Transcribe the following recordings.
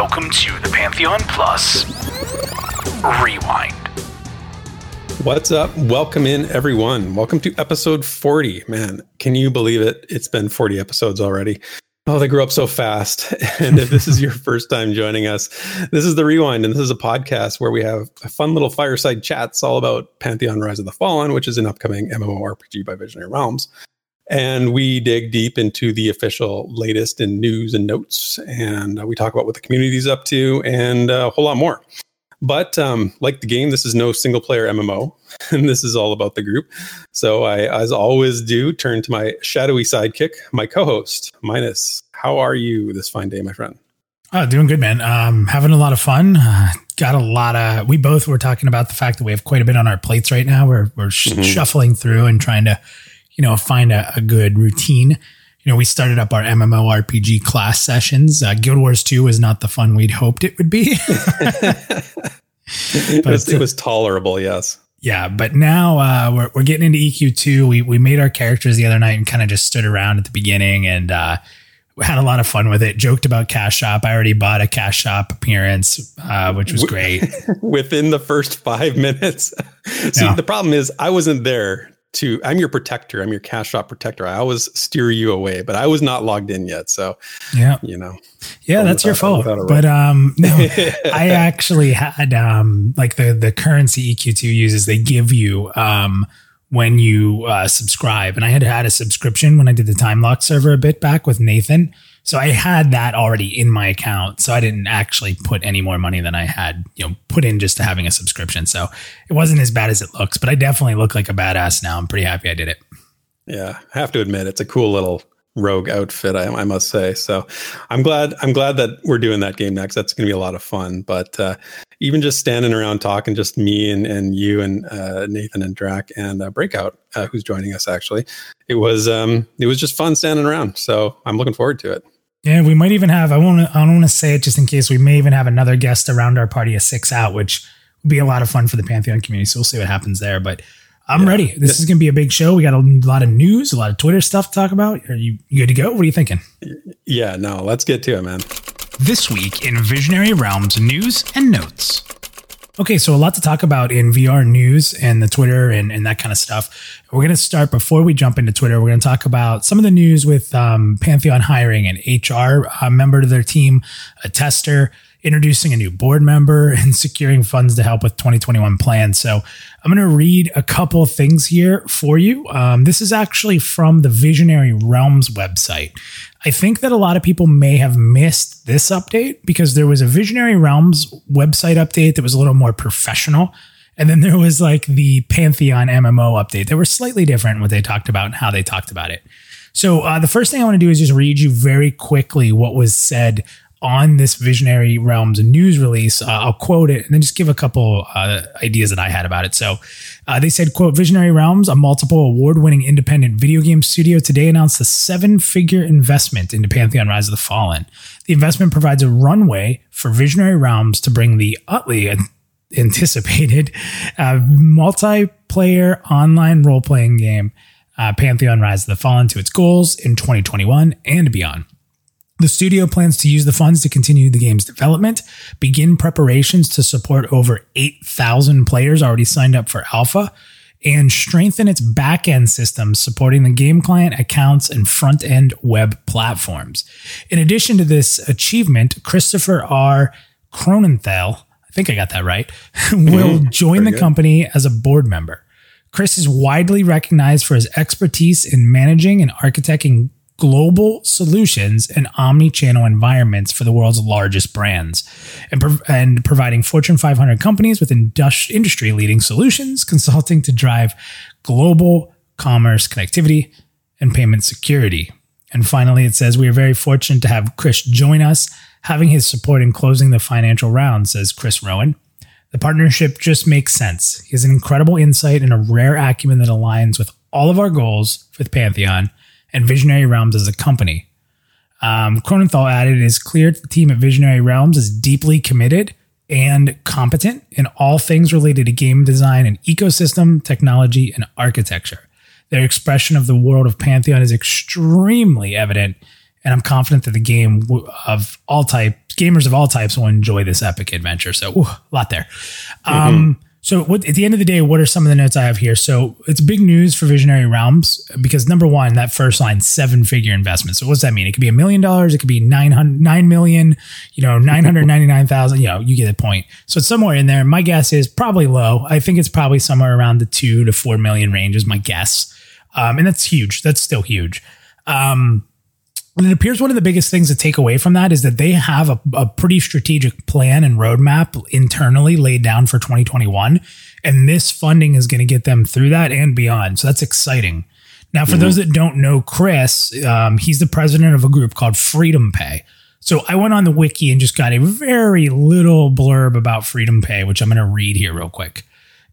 Welcome to the Pantheon Plus Rewind. What's up? Welcome in, everyone. Welcome to episode 40. Man, can you believe it? It's been 40 episodes already. Oh, they grew up so fast. And if this is your first time joining us, this is the Rewind, and this is a podcast where we have fun little fireside chats all about Pantheon Rise of the Fallen, which is an upcoming MMORPG by Visionary Realms. And we dig deep into the official latest in news and notes, and uh, we talk about what the community is up to and a whole lot more. But um, like the game, this is no single player MMO, and this is all about the group. So I, as always do, turn to my shadowy sidekick, my co-host, Minus. How are you this fine day, my friend? Oh, doing good, man. Um, having a lot of fun. Uh, got a lot of. We both were talking about the fact that we have quite a bit on our plates right now. We're we're sh- mm-hmm. shuffling through and trying to, you know, find a, a good routine you know, we started up our MMORPG class sessions. Uh, Guild Wars 2 was not the fun we'd hoped it would be. it, was, it was tolerable, yes. Yeah, but now uh, we're, we're getting into EQ2. We, we made our characters the other night and kind of just stood around at the beginning and uh, we had a lot of fun with it. Joked about Cash Shop. I already bought a Cash Shop appearance, uh, which was great. Within the first five minutes. See, the problem is I wasn't there to i'm your protector. I'm your cash shop protector. I always steer you away but i was not logged in yet. So yeah. you know. Yeah that's your fault. but um no i actually had um like the the currency eq2 uses they give you um when you uh, subscribe. And i had had a subscription when i did the time lock server a bit back with nathan so I had that already in my account. So I didn't actually put any more money than I had, you know, put in just to having a subscription. So it wasn't as bad as it looks, but I definitely look like a badass now. I'm pretty happy I did it. Yeah, I have to admit it's a cool little rogue outfit, I, I must say. So I'm glad I'm glad that we're doing that game next. That's going to be a lot of fun. But uh, even just standing around talking, just me and, and you and uh, Nathan and Drac and uh, Breakout, uh, who's joining us actually, it was um, it was just fun standing around. So I'm looking forward to it. Yeah, we might even have. I won't. I don't want to say it just in case. We may even have another guest around our party of six out, which would be a lot of fun for the Pantheon community. So we'll see what happens there. But I'm yeah. ready. This yeah. is going to be a big show. We got a lot of news, a lot of Twitter stuff to talk about. Are you good to go? What are you thinking? Yeah, no, let's get to it, man. This week in Visionary Realms news and notes. Okay, so a lot to talk about in VR news and the Twitter and, and that kind of stuff. We're going to start before we jump into Twitter. We're going to talk about some of the news with um, Pantheon hiring an HR member to their team, a tester, introducing a new board member, and securing funds to help with 2021 plans. So I'm going to read a couple things here for you. Um, this is actually from the Visionary Realms website. I think that a lot of people may have missed this update because there was a Visionary Realms website update that was a little more professional. And then there was like the Pantheon MMO update that were slightly different what they talked about and how they talked about it. So uh, the first thing I want to do is just read you very quickly what was said on this Visionary Realms news release. Uh, I'll quote it and then just give a couple uh, ideas that I had about it. So uh, they said, quote, Visionary Realms, a multiple award-winning independent video game studio, today announced a seven-figure investment into Pantheon Rise of the Fallen. The investment provides a runway for Visionary Realms to bring the utly anticipated uh, multiplayer online role-playing game uh, Pantheon Rise of the Fallen to its goals in 2021 and beyond. The studio plans to use the funds to continue the game's development, begin preparations to support over 8,000 players already signed up for alpha, and strengthen its back-end systems supporting the game client accounts and front-end web platforms. In addition to this achievement, Christopher R. Kronenthal, I think I got that right, will mm-hmm. join the good. company as a board member. Chris is widely recognized for his expertise in managing and architecting global solutions and omni-channel environments for the world's largest brands and, and providing Fortune 500 companies with industry-leading solutions, consulting to drive global commerce connectivity and payment security. And finally, it says, We are very fortunate to have Chris join us, having his support in closing the financial round, says Chris Rowan. The partnership just makes sense. He has an incredible insight and a rare acumen that aligns with all of our goals with Pantheon and Visionary Realms as a company. Um, Kronenthal added, it is clear the team at Visionary Realms is deeply committed and competent in all things related to game design and ecosystem, technology, and architecture. Their expression of the world of Pantheon is extremely evident and I'm confident that the game of all type gamers of all types will enjoy this epic adventure. So, ooh, a lot there. Um, so, what, at the end of the day, what are some of the notes I have here? So, it's big news for Visionary Realms because number one, that first line, seven figure investment. So, what does that mean? It could be a million dollars, it could be 900, 9 million, you know, 999,000, you know, you get the point. So, it's somewhere in there. My guess is probably low. I think it's probably somewhere around the two to four million range, is my guess. Um, and that's huge. That's still huge. Um, and it appears one of the biggest things to take away from that is that they have a, a, pretty strategic plan and roadmap internally laid down for 2021. And this funding is going to get them through that and beyond. So that's exciting. Now, for mm-hmm. those that don't know Chris, um, he's the president of a group called Freedom Pay. So I went on the wiki and just got a very little blurb about Freedom Pay, which I'm going to read here real quick.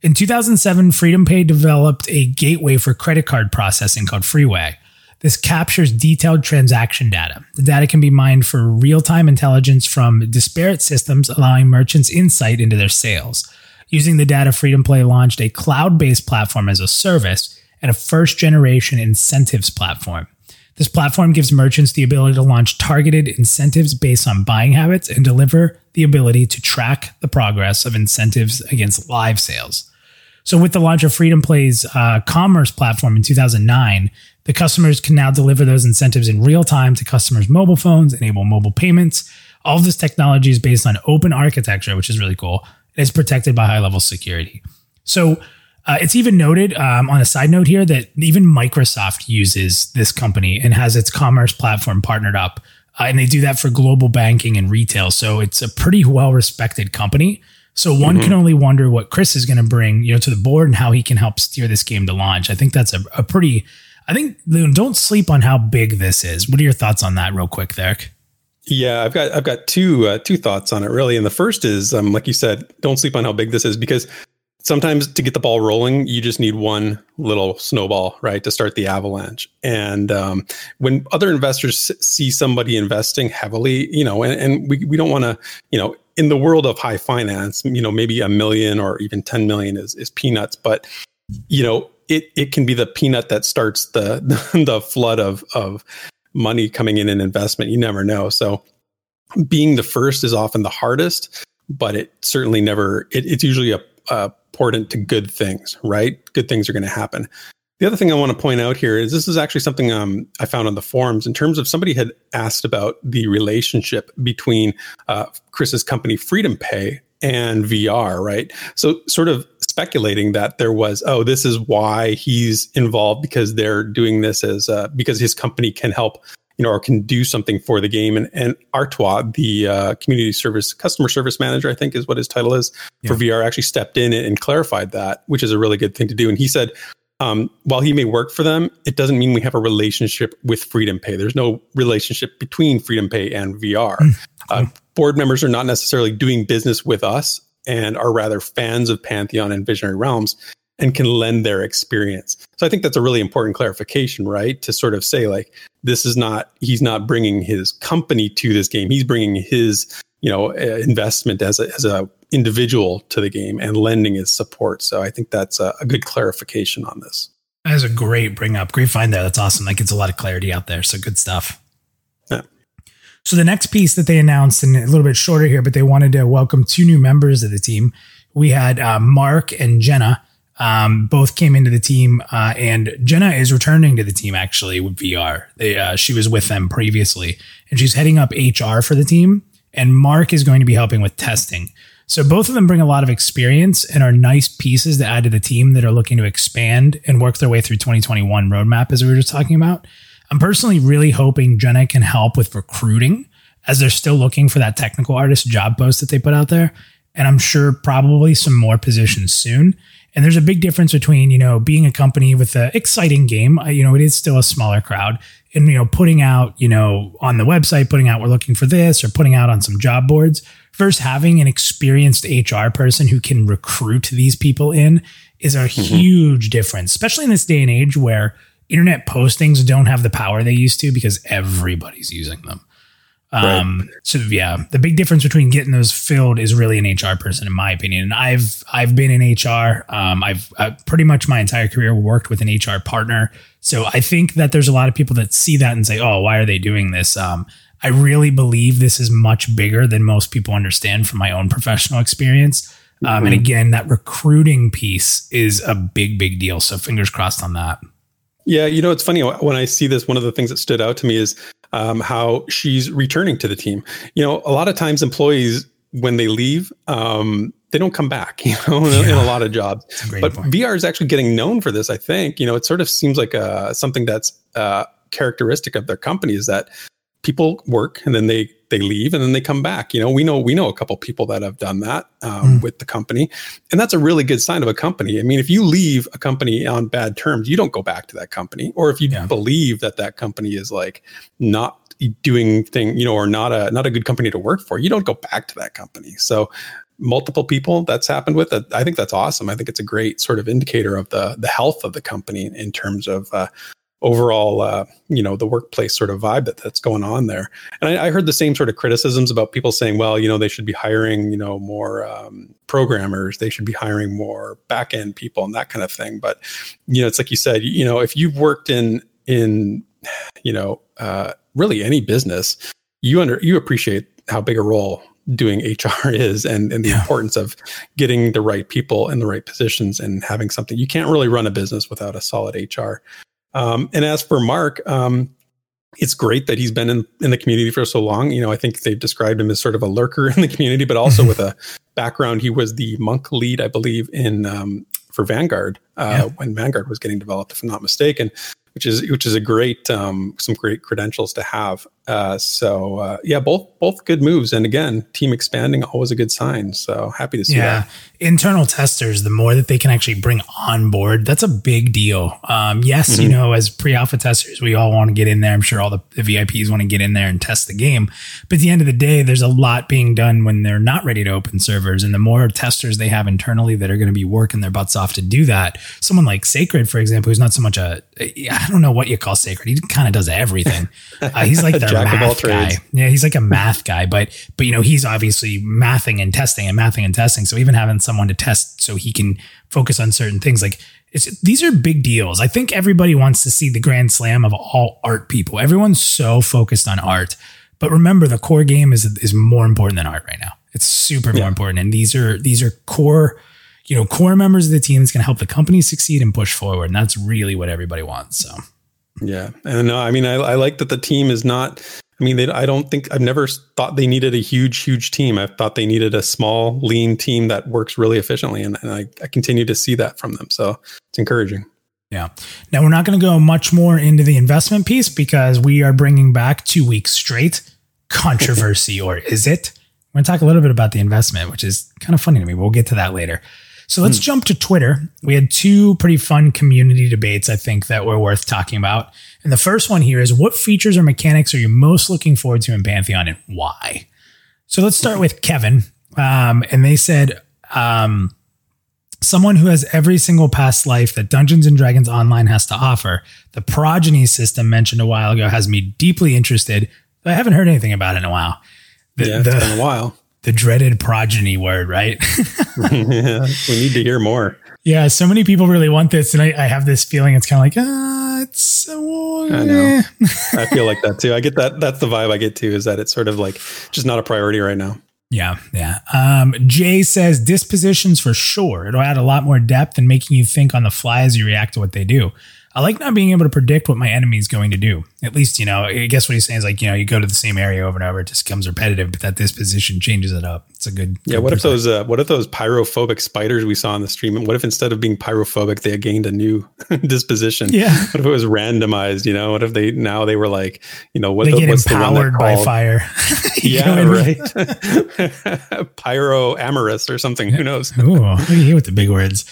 In 2007, Freedom Pay developed a gateway for credit card processing called Freeway. This captures detailed transaction data. The data can be mined for real time intelligence from disparate systems, allowing merchants insight into their sales. Using the data, Freedom Pay launched a cloud based platform as a service and a first generation incentives platform. This platform gives merchants the ability to launch targeted incentives based on buying habits and deliver the ability to track the progress of incentives against live sales. So, with the launch of Freedom Pay's uh, commerce platform in 2009, the customers can now deliver those incentives in real time to customers' mobile phones, enable mobile payments. All of this technology is based on open architecture, which is really cool. It is protected by high level security. So uh, it's even noted um, on a side note here that even Microsoft uses this company and has its commerce platform partnered up. Uh, and they do that for global banking and retail. So it's a pretty well respected company. So one mm-hmm. can only wonder what Chris is going to bring, you know, to the board and how he can help steer this game to launch. I think that's a, a pretty I think don't sleep on how big this is. What are your thoughts on that, real quick, there? Yeah, I've got I've got two uh, two thoughts on it really, and the first is um, like you said, don't sleep on how big this is because sometimes to get the ball rolling, you just need one little snowball, right, to start the avalanche. And um, when other investors see somebody investing heavily, you know, and, and we we don't want to, you know, in the world of high finance, you know, maybe a million or even ten million is is peanuts, but you know it it can be the peanut that starts the the flood of of money coming in an investment. You never know. So being the first is often the hardest, but it certainly never. It, it's usually a, a portent to good things, right? Good things are going to happen. The other thing I want to point out here is this is actually something um, I found on the forums in terms of somebody had asked about the relationship between uh, Chris's company Freedom Pay and VR, right? So, sort of speculating that there was, oh, this is why he's involved because they're doing this as uh, because his company can help, you know, or can do something for the game. And, and Artois, the uh, community service customer service manager, I think is what his title is yeah. for VR, actually stepped in and clarified that, which is a really good thing to do. And he said, um, while he may work for them, it doesn't mean we have a relationship with Freedom Pay. There's no relationship between Freedom Pay and VR. Mm. Uh, board members are not necessarily doing business with us and are rather fans of Pantheon and Visionary Realms and can lend their experience. So I think that's a really important clarification, right? To sort of say like this is not he's not bringing his company to this game. He's bringing his, you know, uh, investment as a as a individual to the game and lending his support. So I think that's a, a good clarification on this. That is a great bring up. Great find there. That's awesome. That gets a lot of clarity out there. So good stuff. So the next piece that they announced, and a little bit shorter here, but they wanted to welcome two new members of the team. We had uh, Mark and Jenna. Um, both came into the team, uh, and Jenna is returning to the team actually with VR. They, uh, she was with them previously, and she's heading up HR for the team. And Mark is going to be helping with testing. So both of them bring a lot of experience and are nice pieces to add to the team that are looking to expand and work their way through 2021 roadmap, as we were just talking about. I'm personally really hoping Jenna can help with recruiting as they're still looking for that technical artist job post that they put out there. And I'm sure probably some more positions soon. And there's a big difference between, you know, being a company with an exciting game, you know, it is still a smaller crowd, and, you know, putting out, you know, on the website, putting out, we're looking for this, or putting out on some job boards, versus having an experienced HR person who can recruit these people in is a mm-hmm. huge difference, especially in this day and age where internet postings don't have the power they used to because everybody's using them. Um, right. so yeah, the big difference between getting those filled is really an HR person, in my opinion. And I've I've been in HR. Um, I've, I've pretty much my entire career worked with an HR partner. So I think that there's a lot of people that see that and say, "Oh, why are they doing this?" Um, I really believe this is much bigger than most people understand from my own professional experience. Um, and again, that recruiting piece is a big, big deal. So fingers crossed on that. Yeah, you know, it's funny when I see this. One of the things that stood out to me is um, how she's returning to the team. You know, a lot of times employees when they leave, um, they don't come back. You know, yeah. in a lot of jobs. But point. VR is actually getting known for this. I think you know, it sort of seems like uh, something that's uh, characteristic of their company is that people work and then they they leave and then they come back. You know, we know we know a couple people that have done that um, mm. with the company, and that's a really good sign of a company. I mean, if you leave a company on bad terms, you don't go back to that company, or if you yeah. believe that that company is like not doing thing, you know, or not a not a good company to work for, you don't go back to that company. So multiple people that's happened with it. I think that's awesome. I think it's a great sort of indicator of the the health of the company in terms of uh, overall, uh, you know, the workplace sort of vibe that that's going on there. And I, I, heard the same sort of criticisms about people saying, well, you know, they should be hiring, you know, more um, programmers, they should be hiring more back end people and that kind of thing. But you know, it's like you said, you know, if you've worked in in you know uh, really any business, you under you appreciate how big a role doing HR is and, and the yeah. importance of getting the right people in the right positions and having something. You can't really run a business without a solid HR. Um, and as for Mark, um, it's great that he's been in, in the community for so long. You know, I think they've described him as sort of a lurker in the community, but also with a background. He was the monk lead, I believe, in um, for Vanguard uh, yeah. when Vanguard was getting developed, if I'm not mistaken which is which is a great um, some great credentials to have. Uh, so uh, yeah, both both good moves, and again, team expanding always a good sign. So happy to see yeah. that. Internal testers, the more that they can actually bring on board, that's a big deal. Um, yes, mm-hmm. you know, as pre-alpha testers, we all want to get in there. I'm sure all the, the VIPs want to get in there and test the game. But at the end of the day, there's a lot being done when they're not ready to open servers, and the more testers they have internally that are going to be working their butts off to do that, someone like Sacred, for example, who's not so much a I don't know what you call sacred. He kind of does everything. Uh, he's like the math guy. Yeah, he's like a math guy, but but you know he's obviously mathing and testing and mathing and testing. So even having someone to test so he can focus on certain things, like these are big deals. I think everybody wants to see the grand slam of all art people. Everyone's so focused on art, but remember the core game is is more important than art right now. It's super yeah. more important, and these are these are core you know, core members of the team that's going to help the company succeed and push forward. And that's really what everybody wants. So, yeah. And no, I mean, I, I like that the team is not, I mean, they, I don't think I've never thought they needed a huge, huge team. I thought they needed a small, lean team that works really efficiently. And, and I, I continue to see that from them. So it's encouraging. Yeah. Now we're not going to go much more into the investment piece because we are bringing back two weeks straight controversy, or is it? We're going to talk a little bit about the investment, which is kind of funny to me. We'll get to that later. So let's hmm. jump to Twitter. We had two pretty fun community debates, I think, that were worth talking about. And the first one here is what features or mechanics are you most looking forward to in Pantheon and why? So let's start with Kevin. Um, and they said, um, someone who has every single past life that Dungeons and Dragons Online has to offer. The progeny system mentioned a while ago has me deeply interested. I haven't heard anything about it in a while. The, yeah, it's the, been a while the dreaded progeny word, right? yeah, we need to hear more. Yeah, so many people really want this, and I, I have this feeling it's kind of like, ah, it's. Uh, I know. I feel like that too. I get that. That's the vibe I get too. Is that it's sort of like just not a priority right now. Yeah, yeah. Um, Jay says dispositions for sure. It'll add a lot more depth and making you think on the fly as you react to what they do. I like not being able to predict what my enemy is going to do. At least, you know, I guess what he's saying is like, you know, you go to the same area over and over, it just becomes repetitive, but that disposition changes it up. It's a good. Yeah. Good what if those, uh, what if those pyrophobic spiders we saw on the stream, what if instead of being pyrophobic, they gained a new disposition? Yeah. What if it was randomized? You know, what if they, now they were like, you know, what they the, get what's empowered the by fire. yeah. right. Pyro amorous or something. Who knows? Ooh, look at you with the big words.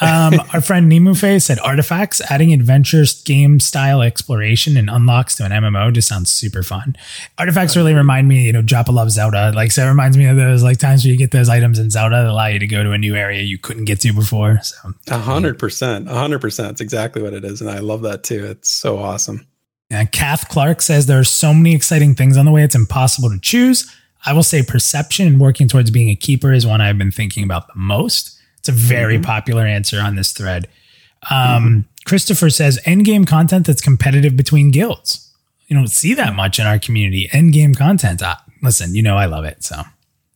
Um, our friend Nemufe said artifacts, adding adventure game style exploration and to an MMO just sounds super fun. Artifacts really remind me, you know, Joppa loves Zelda. Like, so it reminds me of those like times where you get those items in Zelda that allow you to go to a new area you couldn't get to before. So a hundred percent, a hundred percent. It's exactly what it is. And I love that too. It's so awesome. And Kath Clark says there are so many exciting things on the way. It's impossible to choose. I will say perception and working towards being a keeper is one I've been thinking about the most. It's a very mm-hmm. popular answer on this thread. Um, mm-hmm. Christopher says end game content that's competitive between guilds. You don't see that much in our community. End game content. Ah, listen, you know I love it. So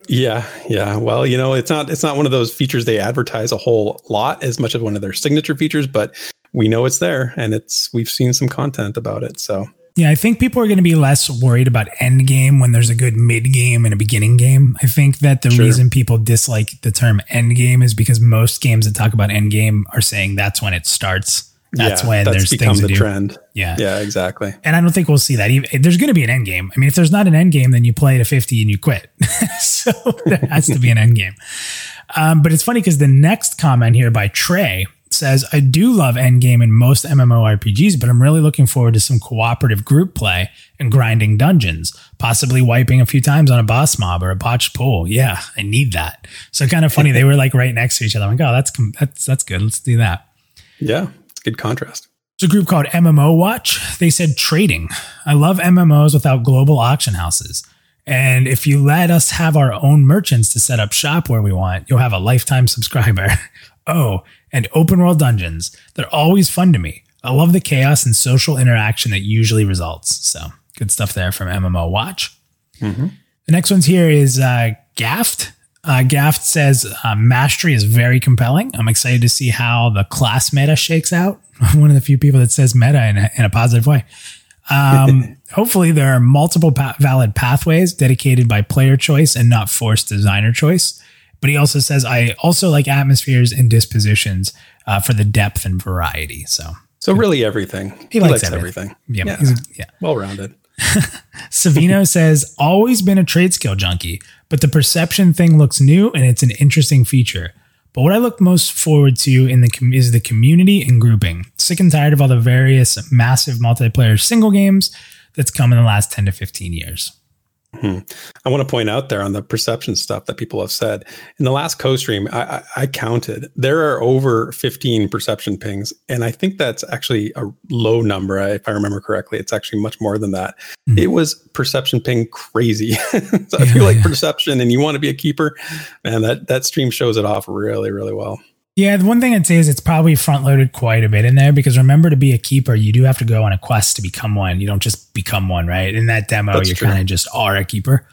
Yeah, yeah. Well, you know, it's not it's not one of those features they advertise a whole lot as much as one of their signature features, but we know it's there and it's we've seen some content about it. So yeah, I think people are going to be less worried about end game when there's a good mid game and a beginning game. I think that the Sure. reason people dislike the term end game is because most games that talk about end game are saying that's when it starts. That's yeah, when that's there's become things to the do. trend. Yeah. Yeah, exactly. And I don't think we'll see that. Even, there's going to be an end game. I mean, if there's not an end game, then you play to 50 and you quit. so there has to be an end game. Um, but it's funny because the next comment here by Trey says, I do love end game in most MMORPGs, but I'm really looking forward to some cooperative group play and grinding dungeons, possibly wiping a few times on a boss mob or a botched pull. Yeah, I need that. So kind of funny. they were like right next to each other. I'm like, oh, that's, that's, that's good. Let's do that. Yeah, good contrast. There's a group called MMO Watch. They said trading. I love MMOs without global auction houses. And if you let us have our own merchants to set up shop where we want, you'll have a lifetime subscriber. oh, and open world dungeons. They're always fun to me. I love the chaos and social interaction that usually results. So good stuff there from MMO Watch. The next one's here is uh, Gaft. Uh, Gaft says uh, mastery is very compelling. I'm excited to see how the class meta shakes out. One of the few people that says meta in a, in a positive way. Um, hopefully, there are multiple pa- valid pathways dedicated by player choice and not forced designer choice. But he also says, I also like atmospheres and dispositions uh, for the depth and variety. So, So really everything. He likes everything. everything. yeah, he's- yeah. Well rounded. Savino says, always been a trade skill junkie, but the perception thing looks new and it's an interesting feature. But what I look most forward to in the com- is the community and grouping. Sick and tired of all the various massive multiplayer single games that's come in the last 10 to 15 years. I want to point out there on the perception stuff that people have said in the last co-stream. I, I, I counted there are over 15 perception pings, and I think that's actually a low number. If I remember correctly, it's actually much more than that. Mhm. It was perception ping crazy. so if you like yeah. perception and you want to be a keeper, man, that that stream shows it off really, really well. Yeah, the one thing I'd say is it's probably front loaded quite a bit in there because remember to be a keeper, you do have to go on a quest to become one. You don't just become one, right? In that demo, That's you kind of just are a keeper.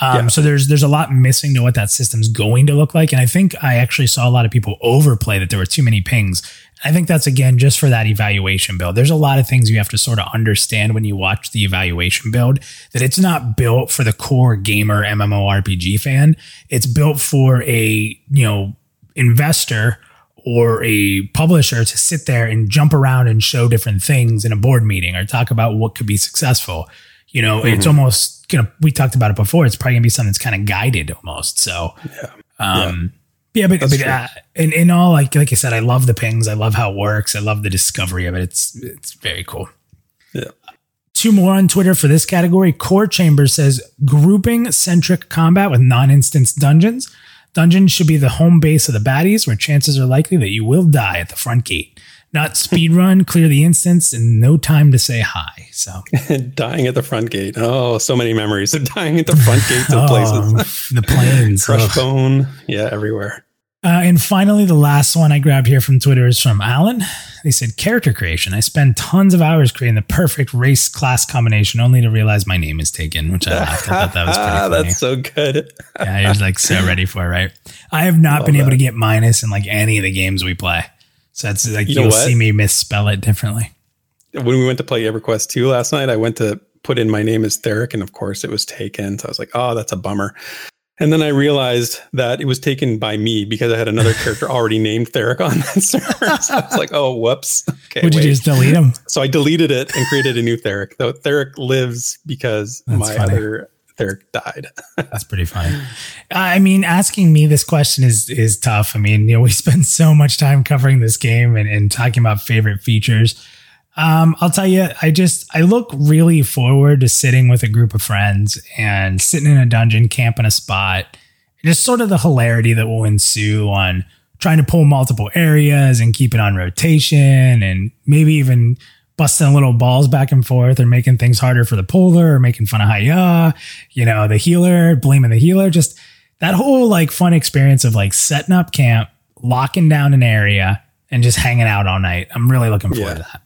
Um, Yeah. So there's there's a lot missing to what that system's going to look like, and I think I actually saw a lot of people overplay that there were too many pings. I think that's again just for that evaluation build. There's a lot of things you have to sort of understand when you watch the evaluation build that it's not built for the core gamer MMORPG fan. It's built for a you know investor or a publisher to sit there and jump around and show different things in a board meeting or talk about what could be successful. You know, it's almost gonna. We talked about it before. It's probably gonna be something that's kind of guided almost. So, yeah. um, yeah, but, That's but uh, in in all, like like I said, I love the pings. I love how it works. I love the discovery of it. It's it's very cool. Yeah. Two more on Twitter for this category. Core Chambers says grouping centric combat with non instance dungeons. Dungeons should be the home base of the baddies, where chances are likely that you will die at the front gate. Not speed run, clear the instance, and no time to say hi. So, dying at the front gate. Oh, so many memories of dying at the front gates of oh, places. Oh, the planes. Crushbone. Yeah, everywhere. Uh, and finally, the last one I grabbed here from Twitter is from Alan. They said character creation. I spend tons of hours creating the perfect race class combination, only to realize my name is taken, which I laughed. I thought that was pretty funny. That's so good. yeah, he was like so ready for it, right? I have not Love been able that. to get minus in like any of the games we play. So that's like you you'll what? see me misspell it differently. when we went to play EverQuest 2 last night, I went to put in my name as Therek, and of course it was taken. So I was like, oh, that's a bummer. And then I realized that it was taken by me because I had another character already named Therek on that server. So I was like, oh, whoops. Okay. Would you just delete him? so I deleted it and created a new Therek. Though Therek lives because That's my funny. other Therek died. That's pretty funny. I mean, asking me this question is is tough. I mean, you know, we spend so much time covering this game and, and talking about favorite features. Um, I'll tell you, I just I look really forward to sitting with a group of friends and sitting in a dungeon, camping a spot. Just sort of the hilarity that will ensue on trying to pull multiple areas and keep it on rotation and maybe even busting little balls back and forth or making things harder for the puller or making fun of Hiya, you know, the healer, blaming the healer. Just that whole like fun experience of like setting up camp, locking down an area, and just hanging out all night. I'm really looking forward Yeah. to that.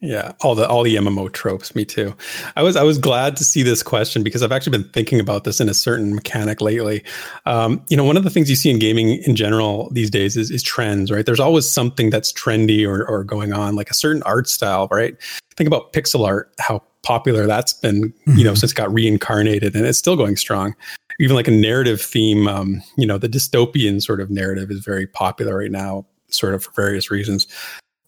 Yeah, all the all the MMO tropes. Me too. I was I was glad to see this question because I've actually been thinking about this in a certain mechanic lately. Um, you know, one of the things you see in gaming in general these days is, is trends, right? There's always something that's trendy or or going on, like a certain art style, right? Think about pixel art, how popular that's been, you know, Mhm. since it got reincarnated, and it's still going strong. Even like a narrative theme, um, you know, the dystopian sort of narrative is very popular right now, sort of for various reasons.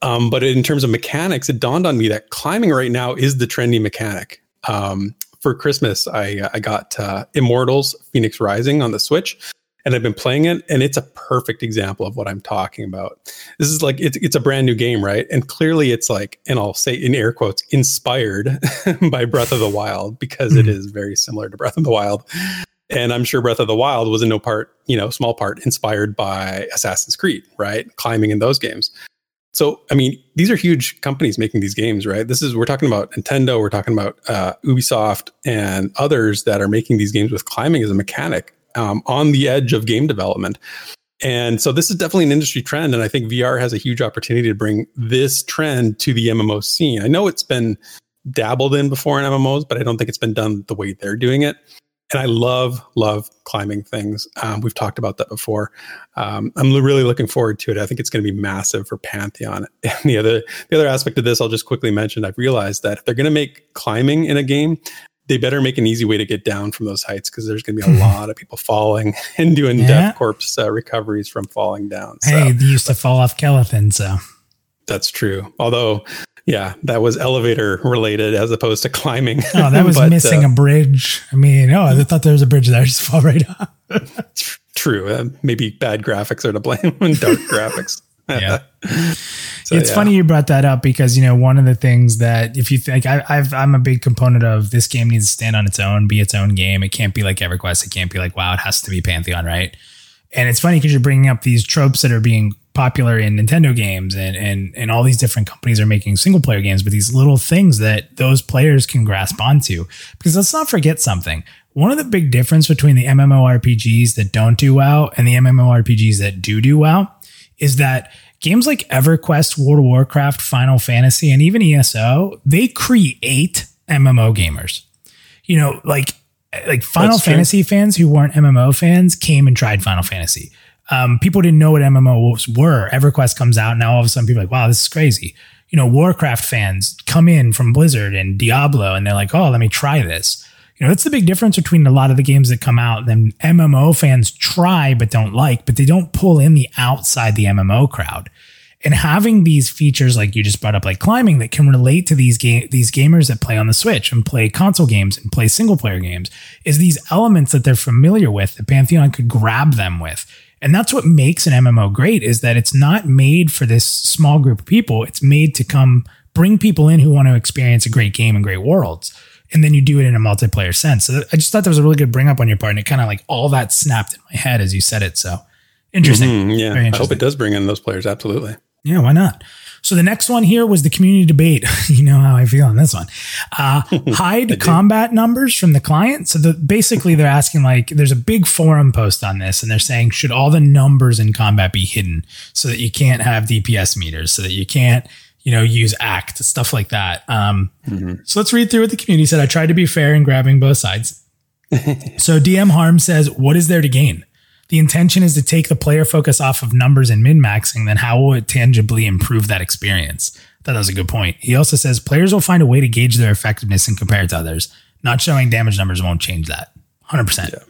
Um, but in terms of mechanics, it dawned on me that climbing right now is the trendy mechanic. Um, for Christmas, I I got uh, Immortals: Fenyx Rising on the Switch, and I've been playing it, and it's a perfect example of what I'm talking about. This is like it's it's a brand new game, right? And clearly, it's like, and I'll say in air quotes, inspired by Breath of the Wild because it Mhm. is very similar to Breath of the Wild. And I'm sure Breath of the Wild was in no part, you know, small part inspired by Assassin's Creed, right? Climbing in those games. So, I mean, these are huge companies making these games, right? This is we're talking about Nintendo, we're talking about uh, Ubisoft, and others that are making these games with climbing as a mechanic um, on the edge of game development. And so, this is definitely an industry trend, and I think VR has a huge opportunity to bring this trend to the MMO scene. I know it's been dabbled in before in MMOs, but I don't think it's been done the way they're doing it. And I love, love climbing things. Um, we've talked about that before. Um, I'm really looking forward to it. I think it's going to be massive for Pantheon. And the other, the other aspect of this, I'll just quickly mention. I've realized that if they're going to make climbing in a game, they better make an easy way to get down from those heights because there's going to be a lot of people falling and doing Yeah. death corpse uh, recoveries from falling down. So Hey, they used to fall off Kelethin, so that's true. Although, yeah, that was elevator related as opposed to climbing. oh, that was But, missing uh, a bridge. I mean, oh, I thought there was a bridge there. I just fall right off. tr- true. Uh, maybe bad graphics are to blame and dark graphics. Yeah. So, it's yeah. funny you brought that up because you know one of the things that if you think I, I've I'm a big component of this game needs to stand on its own, be its own game. It can't be like EverQuest. It can't be like WoW. It has to be Pantheon, right? And it's funny because you're bringing up these tropes that are being popular in Nintendo games and and and all these different companies are making single player games, but these little things that those players can grasp onto. Because let's not forget something. One of the big difference between the MMORPGs that don't do well and the MMORPGs that do do well is that games like EverQuest, World of Warcraft, Final Fantasy, and even ESO, they create MMO gamers. You know, like like Final That's true. Fantasy fans who weren't MMO fans came and tried Final Fantasy. Um, people didn't know what MMOs were. EverQuest comes out, now all of a sudden people are like, wow, this is crazy. You know, Warcraft fans come in from Blizzard and Diablo, and they're like, oh, let me try this. You know, that's the big difference between a lot of the games that come out. Then MMO fans try but don't like, but they don't pull in the outside the MMO crowd. And having these features like you just brought up, like climbing, that can relate to these game these gamers that play on the Switch and play console games and play single player games, is these elements that they're familiar with that Pantheon could grab them with. And that's what makes an MMO great is that it's not made for this small group of people. It's made to come bring people in who want to experience a great game and great worlds. And then you do it in a multiplayer sense. So I just thought that was a really good bring up on your part. And it kind of like all that snapped in my head as you said it. So interesting. Mhm, yeah, Very I hope it does bring in those players. Absolutely. Yeah, why not? So the next one here was the community debate. you know how I feel on this one. Uh, hide combat numbers from the client. So the, basically, they're asking like, there's a big forum post on this, and they're saying, should all the numbers in combat be hidden so that you can't have DPS meters, so that you can't, you know, use act stuff like that. Um, So let's read through what the community said. I tried to be fair in grabbing both sides. so DM Harm says, what is there to gain? The intention is to take the player focus off of numbers and min maxing, then how will it tangibly improve that experience? I thought that was a good point. He also says players will find a way to gauge their effectiveness and compare it to others. Not showing damage numbers won't change that. 100%.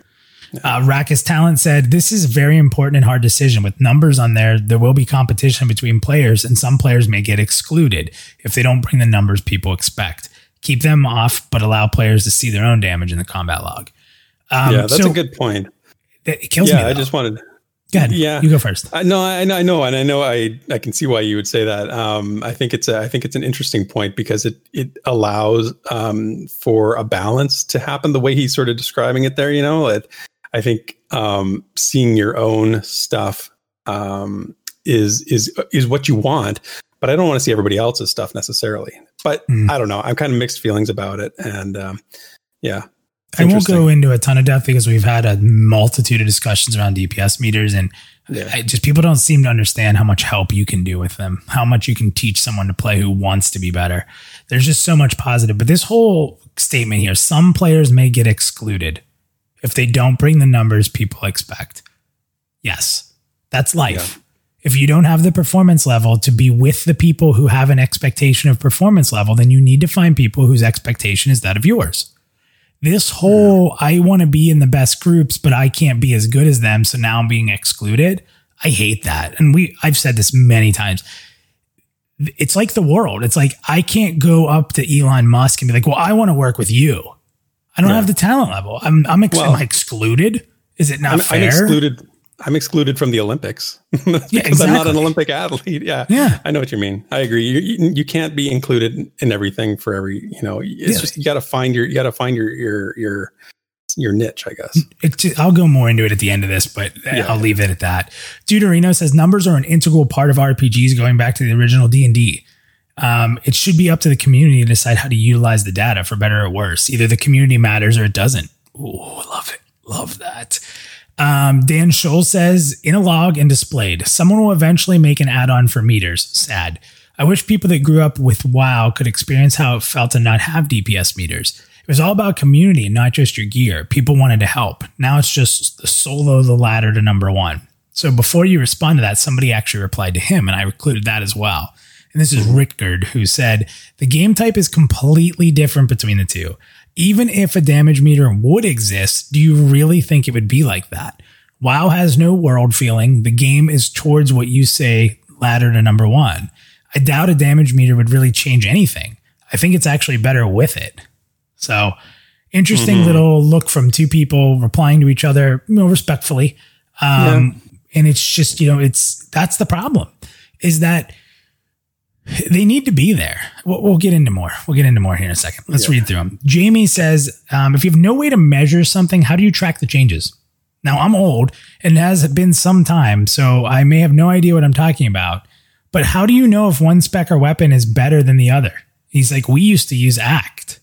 Uh, Rackus Talent said, This is a very important and hard decision. With numbers on there, there will be competition between players, and some players may get excluded if they don't bring the numbers people expect. Keep them off, but allow players to see their own damage in the combat log. Um, yeah, that's so a good point. It kills me. Yeah, I just wanted. Go ahead. yeah. You go first. I know, I know, I know, and I know, I I can see why you would say that. Um, I think it's a, I think it's an interesting point because it it allows um, for a balance to happen the way he's sort of describing it there. You know, it, I think um, seeing your own stuff um, is is is what you want, but I don't want to see everybody else's stuff necessarily. But Mm. I don't know. I'm kind of mixed feelings about it, and um, yeah, I won't go into a ton of depth because we've had a multitude of discussions around DPS meters, and Yeah. I just people don't seem to understand how much help you can do with them, how much you can teach someone to play who wants to be better. There's just so much positive. But this whole statement here, some players may get excluded if they don't bring the numbers people expect. Yes, that's life. If you don't have the performance level to be with the people who have an expectation of performance level, then you need to find people whose expectation is that of yours. This whole I want to be in the best groups, but I can't be as good as them, so now I'm being excluded. I hate that. And we I've said this many times. It's like the world. It's like I can't go up to Elon Musk and be like, "Well, I want to work with you." I don't Yeah. have the talent level. I'm I'm ex- Well- am I excluded? Is it not I'm, fair? I'm excluded. I'm excluded from the Olympics because Yeah, I'm not an Olympic athlete. Yeah, Yeah. I know what you mean. I agree. You, you, you can't be included in everything for every. You know, it's Yeah. just you got to find your you got to find your your your your niche. I guess. it, I'll go more into it at the end of this, but Yeah. I'll leave it at that. Deuterino says numbers are an integral part of RPGs going back to the original D and D. Um, it should be up to the community to decide how to utilize the data for better or worse. Either the community matters or it doesn't. Ooh, love it. Love that. Um, Dan Scholl says in a log and displayed, someone will eventually make an add on for meters. Sad. I wish people that grew up with WoW could experience how it felt to not have DPS meters. It was all about community and not just your gear. People wanted to help. Now it's just solo the ladder to number one. So before you respond to that, somebody actually replied to him, and I included that as well. And this is Rickard who said the game type is completely different between the two. Even if a damage meter would exist, do you really think it would be like that? WoW has no world feeling. The game is towards what you say ladder to number one. I doubt a damage meter would really change anything. I think it's actually better with it. So interesting little look from two people replying to each other, you know, respectfully. Um, and it's just, you know, it's that's the problem is that they need to be there. We'll, we'll get into more. We'll get into more here in a second. Let's read through them. Jamie says, um, if you have no way to measure something, how do you track the changes? Now I'm old and it has been some time, so I may have no idea what I'm talking about. But how do you know if one spec or weapon is better than the other? He's like, we used to use ACT,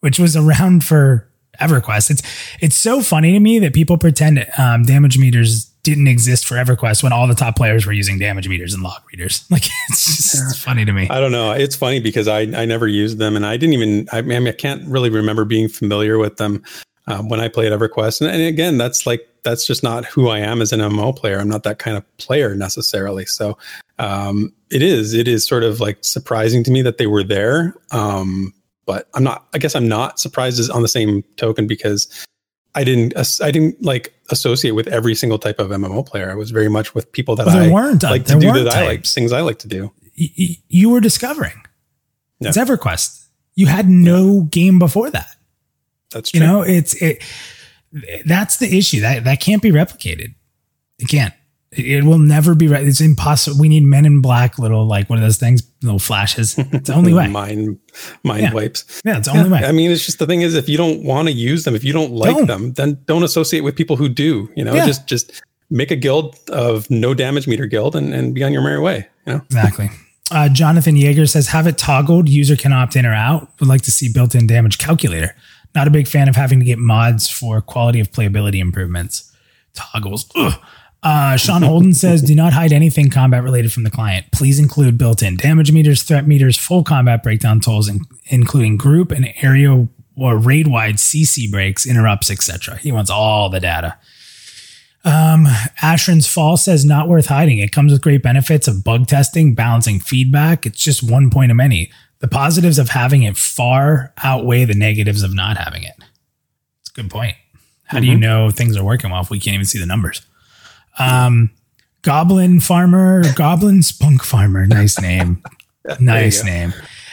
which was around for EverQuest. It's it's so funny to me that people pretend um, damage meters didn't exist for EverQuest when all the top players were using damage meters and log readers. Like it's just it's funny to me. I don't know. It's funny because I I never used them, and I didn't even. I mean, I can't really remember being familiar with them um, when I played EverQuest. And, and again, that's like that's just not who I am as an MMO player. I'm not that kind of player necessarily. So um, it is it is sort of like surprising to me that they were there. Um, but I'm not. I guess I'm not surprised on the same token because I didn't. I didn't like associate with every single type of MMO player. I was very much with people that Well, I weren't, uh, like to do that I like things I like to do. Y- you were discovering. Yeah. It's EverQuest. You had no game before that. That's true. You know, it's it. That's the issue. That that can't be replicated. It can't. It, will never be. right. it's impossible. We need Men in Black, little like one of those things? Little flashes. It's the only way. mind mind Yeah. wipes. Yeah, it's the only way. I mean, it's just the thing is, if you don't want to use them, if you don't like Don't. them, then don't associate with people who do. You know, Yeah. just just make a guild of no damage meter guild and, and be on your merry way. You know, Exactly. Uh, Jonathan Yeager says, have it toggled. User can opt in or out. Would like to see built in damage calculator. Not a big fan of having to get mods for quality of playability improvements. Toggles. Ugh. Uh, Sean Holden says, do not hide anything combat related from the client. Please include built in damage meters, threat meters, full combat breakdown tools, in- including group and area or raid wide CC breaks, interrupts, etc. He wants all the data. Um, Ashran's Fall says not worth hiding. It comes with great benefits of bug testing, balancing feedback. It's just one point of many. The positives of having it far outweigh the negatives of not having it. It's a good point. How do you know things are working well if we can't even see the numbers? Um, Goblin Farmer, Goblin Spunk Farmer, nice name. nice name.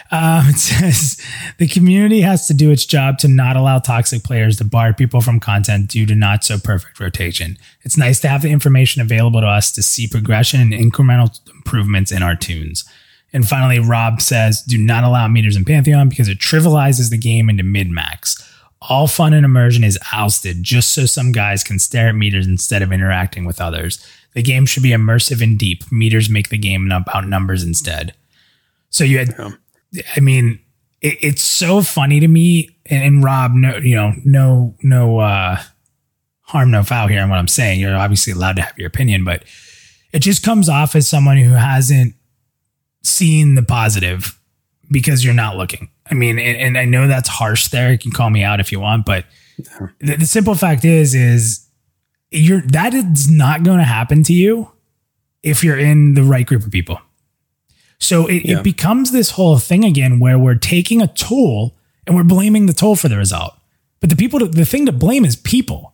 Um, it says the community has to do its job to not allow toxic players to bar people from content due to not so perfect rotation. It's nice to have the information available to us to see progression and incremental improvements in our tunes. And finally, Rob says, do not allow meters in Pantheon because it trivializes the game into min max. All fun and immersion is ousted just so some guys can stare at meters instead of interacting with others. The game should be immersive and deep. Meters make the game about numbers instead. So you had, Yeah. I mean, it, it's so funny to me. And, and Rob, no, you know, no, no uh, harm, no foul here in what I'm saying. You're obviously allowed to have your opinion, but it just comes off as someone who hasn't seen the positive because you're not looking. I mean, and, and I know that's harsh. There, you can call me out if you want, but the, the simple fact is, is you're that is not going to happen to you if you're in the right group of people. So it, Yeah. it becomes this whole thing again where we're taking a tool and we're blaming the tool for the result. But the people, to, the thing to blame is people.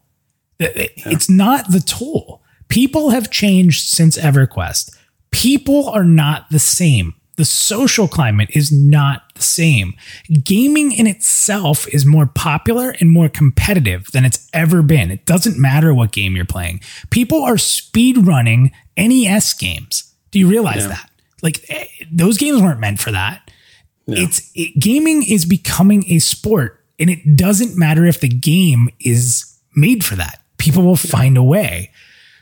It- it- It's not the tool. People have changed since EverQuest. People are not the same. The social climate is not the same. Gaming in itself is more popular and more competitive than it's ever been. It doesn't matter what game you're playing. People are speed running NES games. Do you realize Yeah. that? Like eh, those games weren't meant for that. It's it, gaming is becoming a sport, and it doesn't matter if the game is made for that. People will find a way.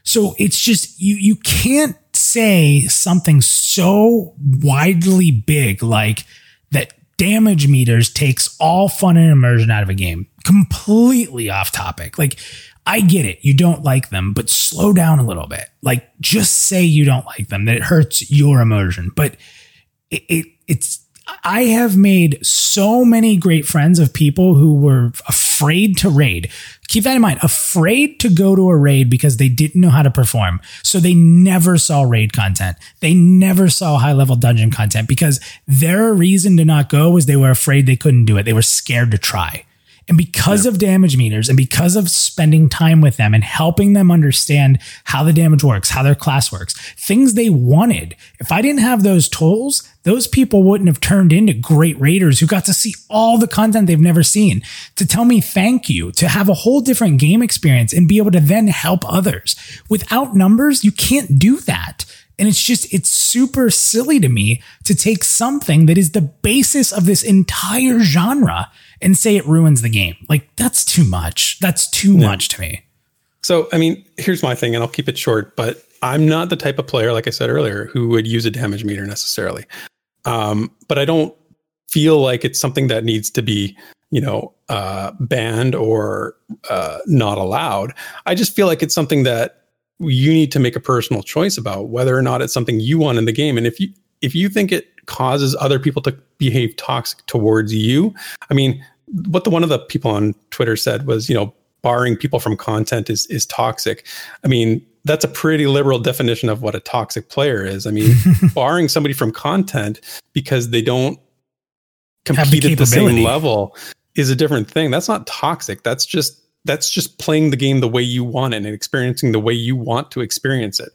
So it's just you you can't say something so widely big like that damage meters takes all fun and immersion out of a game. Completely off topic. Like I get it. You don't like them, but slow down a little bit. Like just say you don't like them that it hurts your immersion. But it, it it's I have made so many great friends of people who were afraid to raid. Keep that in mind, afraid to go to a raid because they didn't know how to perform. So they never saw raid content. They never saw high level dungeon content because their reason to not go was they were afraid they couldn't do it. They were scared to try. And because of damage meters and because of spending time with them and helping them understand how the damage works, how their class works, things they wanted. If I didn't have those tools, those people wouldn't have turned into great raiders who got to see all the content they've never seen, to tell me thank you, to have a whole different game experience and be able to then help others. Without numbers, you can't do that. And it's just, it's super silly to me to take something that is the basis of this entire genre and say it ruins the game. Like, that's too much. That's too much to me. So, I mean, here's my thing, and I'll keep it short, but I'm not the type of player, like I said earlier, who would use a damage meter necessarily. Um, but I don't feel like it's something that needs to be, you know, uh, banned or uh, not allowed. I just feel like it's something that you need to make a personal choice about whether or not it's something you want in the game. And if you if you think it causes other people to behave toxic towards you, I mean, what the one of the people on Twitter said was, you know, barring people from content is is toxic. I mean, that's a pretty liberal definition of what a toxic player is. I mean, barring somebody from content because they don't Have the compete at the same level is a different thing. That's not toxic. That's just that's just playing the game the way you want it and experiencing the way you want to experience it.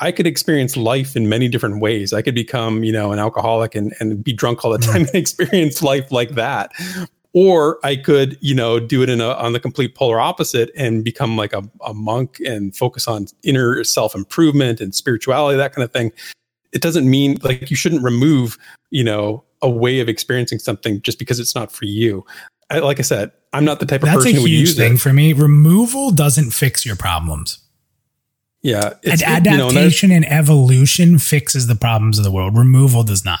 I could experience life in many different ways. I could become, you know, an alcoholic and, and be drunk all the hmm. time and experience life like that. Or I could, you know, do it in a, on the complete polar opposite and become like a, a monk and focus on inner self improvement and spirituality, that kind of thing. It doesn't mean like you shouldn't remove, you know, a way of experiencing something just because it's not for you. I, like I said, I'm not the type of That's a person who would huge use thing it. for me. Removal doesn't fix your problems. Yeah, And it- you know, and adaptation and evolution fixes the problems of the world. Removal does not.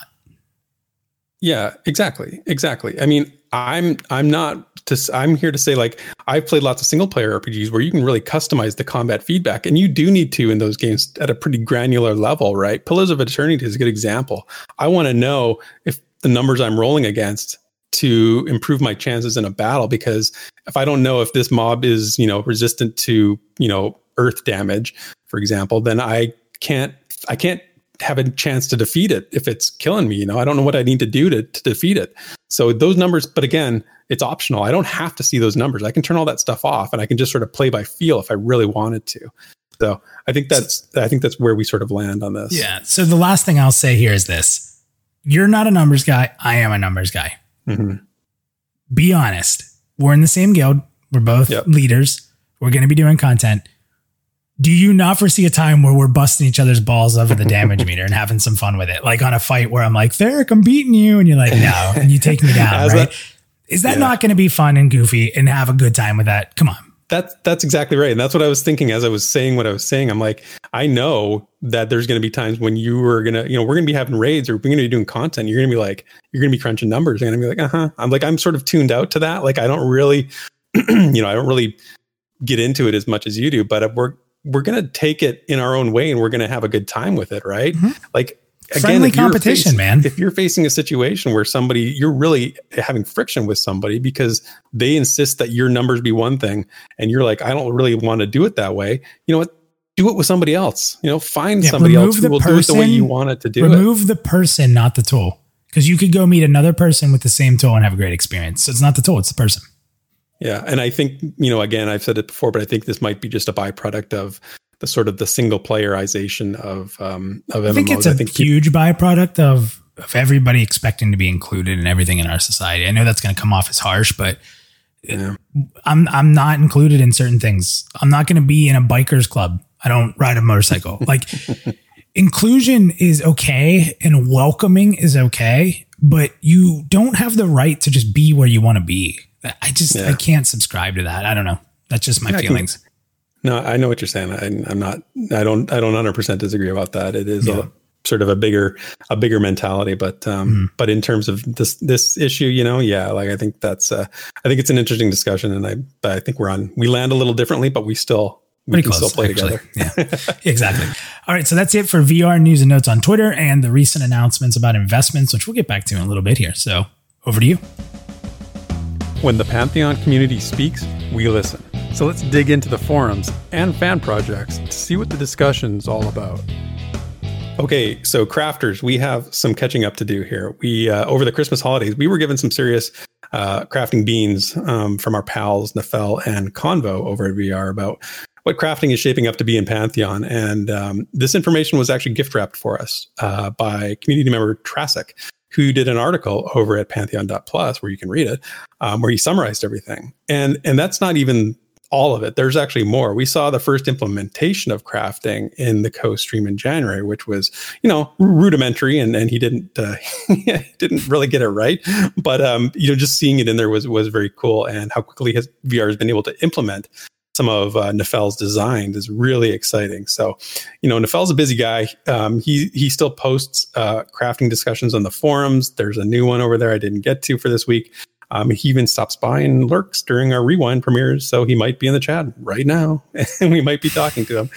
Yeah, exactly. Exactly. I mean, I'm I'm not to I'm here to say like I've played lots of single player RPGs where you can really customize the combat feedback and you do need to in those games at a pretty granular level, right? Pillars of Eternity is a good example. I want to know if the numbers I'm rolling against to improve my chances in a battle because if I don't know if this mob is, you know, resistant to, you know, earth damage, for example, then I can't I can't have a chance to defeat it if it's killing me. You know, I don't know what I need to do to, to defeat it. So those numbers, but again, it's optional. I don't have to see those numbers. I can turn all that stuff off and I can just sort of play by feel if I really wanted to. So I think that's I think that's where we sort of land on this. Yeah. So the last thing I'll say here is this you're not a numbers guy. I am a numbers guy. Mhm. Be honest. We're in the same guild. We're both Yep. leaders. We're going to be doing content. Do you not foresee a time where we're busting each other's balls over the damage meter and having some fun with it? Like on a fight where I'm like, Therek, I'm beating you. And you're like, no. And you take me down, right? that- Is that yeah. not going to be fun and goofy and have a good time with that? Come on. That's that's exactly right, and that's what I was thinking as I was saying what I was saying. I'm like, I know that there's going to be times when you are gonna, you know, we're gonna be having raids or we're gonna be doing content. You're gonna be like, you're gonna be crunching numbers. You're gonna be like, uh huh. I'm like, I'm sort of tuned out to that. Like, I don't really, you know, I don't really get into it as much as you do, but we're we're gonna take it in our own way and we're gonna have a good time with it, right? Mhm. Like Friendly competition, facing, man. If you're facing a situation where somebody you're really having friction with somebody because they insist that your numbers be one thing, and you're like, I don't really want to do it that way. You know what? Do it with somebody else. You know, find Yeah, somebody else who will do it the way person, you want it to do it. Remove the person, not the tool. Because you could go meet another person with the same tool and have a great experience. So it's not the tool, it's the person. Yeah, and I think you know, again, I've said it before, but I think this might be just a byproduct of the sort of the single playerization of um, of MMOs. I think it's a huge byproduct of of everybody expecting to be included in everything in our society. I know that's going to come off as harsh, but yeah. I'm I'm not included in certain things. I'm not going to be in a bikers club. I don't ride a motorcycle. Like inclusion is okay and welcoming is okay, but you don't have the right to just be where you want to be. I just Yeah. I can't subscribe to that. I don't know. That's just my Yeah, feelings. No, I know what you're saying. I, I'm not. I don't. I don't 100 percent disagree about that. It is Yeah. a sort of a bigger a bigger mentality, but um, Mhm. but in terms of this this issue, you know, yeah, like I think that's uh, I think it's an interesting discussion, and I but I think we're on we land a little differently, but we still we Pretty can close, still play actually. together. Yeah, exactly. All right, so that's it for VR news and notes on Twitter and the recent announcements about investments, which we'll get back to in a little bit here. So over to you. When the Pantheon community speaks, we listen. So let's dig into the forums and fan projects to see what the discussion's all about. Okay, so crafters, we have some catching up to do here. We uh, over the Christmas holidays, we were given some serious uh, crafting beans um, from our pals Nefel and Convo over at VR about what crafting is shaping up to be in Pantheon. And um, this information was actually gift wrapped for us uh, by community member Trasic, who did an article over at Pantheon.plus where you can read it, um, where he summarized everything. And and that's not even all of it. There's actually more. We saw the first implementation of crafting in the co stream in January, which was, you know, rudimentary, and and he didn't uh, didn't really get it right. But um, you know, just seeing it in there was was very cool, and how quickly his VR has been able to implement some of uh, Nefel's designs is really exciting. So, you know, Nefel's a busy guy. Um, he he still posts uh, crafting discussions on the forums. There's a new one over there I didn't get to for this week. Um, he even stops by and lurks during our rewind premieres, so he might be in the chat right now, and we might be talking to him.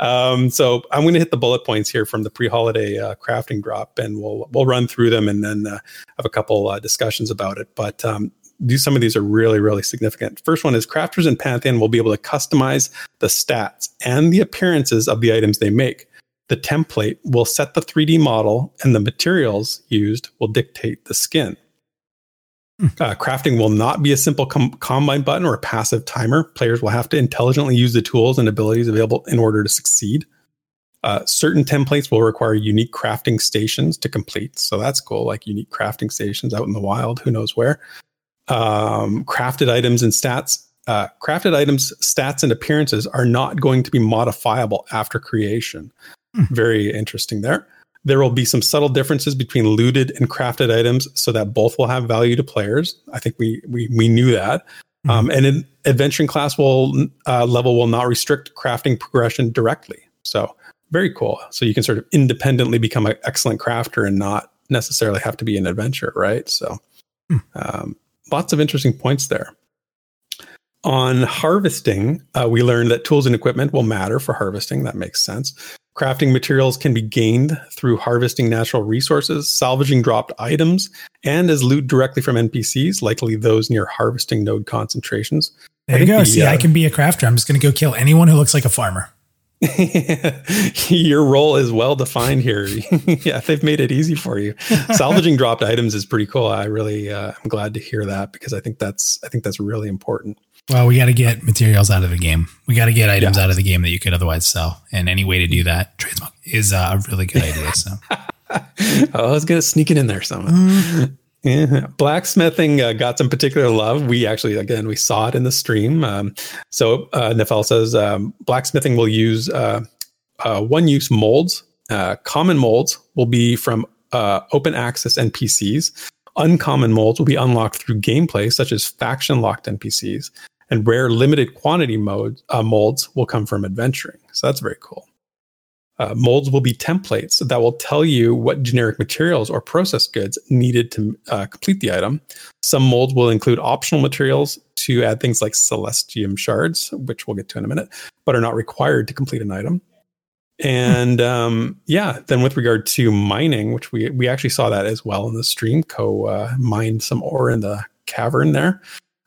Um, so I'm going to hit the bullet points here from the pre-holiday uh, crafting drop, and we'll we'll run through them and then uh, have a couple uh, discussions about it. But um, these some of these are really really significant. First one is crafters in Pantheon will be able to customize the stats and the appearances of the items they make. The template will set the 3D model, and the materials used will dictate the skin. Uh, crafting will not be a simple com- combine button or a passive timer. Players will have to intelligently use the tools and abilities available in order to succeed. Uh, certain templates will require unique crafting stations to complete. So that's cool, like unique crafting stations out in the wild, who knows where. Um, crafted items and stats. Uh, crafted items, stats, and appearances are not going to be modifiable after creation. Very interesting there. There will be some subtle differences between looted and crafted items, so that both will have value to players. I think we we we knew that. Um, and an adventuring class will uh, level will not restrict crafting progression directly. So very cool. So you can sort of independently become an excellent crafter and not necessarily have to be an adventurer, right? So um, lots of interesting points there. On harvesting, uh, we learned that tools and equipment will matter for harvesting. That makes sense. Crafting materials can be gained through harvesting natural resources, salvaging dropped items, and as loot directly from NPCs, likely those near harvesting node concentrations. There you go. the, See, uh, I can be a crafter. I'm just going to go kill anyone who looks like a farmer. Your role is well defined here. yeah, they've made it easy for you. Salvaging dropped items is pretty cool. I really, uh, I'm glad to hear that because I think that's, I think that's really important. Well, we got to get materials out of the game. We got to get items out of the game that you could otherwise sell. And any way to do that, Tradesmog, is uh, a really good idea. So, Oh, I was gonna sneak it in there somewhere. Yeah. Blacksmithing uh, got some particular love. We actually, again, we saw it in the stream. Um, so uh, Nefel says um, blacksmithing will use uh, uh, one-use molds. Uh, common molds will be from uh, open access NPCs. Uncommon molds will be unlocked through gameplay, such as faction-locked NPCs. and rare limited quantity molds will come from adventuring. So that's very cool. Uh, molds will be templates that will tell you what generic materials or process goods needed to uh, complete the item. Some molds will include optional materials to add things like celestium shards, which we'll get to in a minute, but are not required to complete an item. And um, yeah, then with regard to mining, which we we actually saw that as well in the stream, co uh, mined some ore in the cavern there.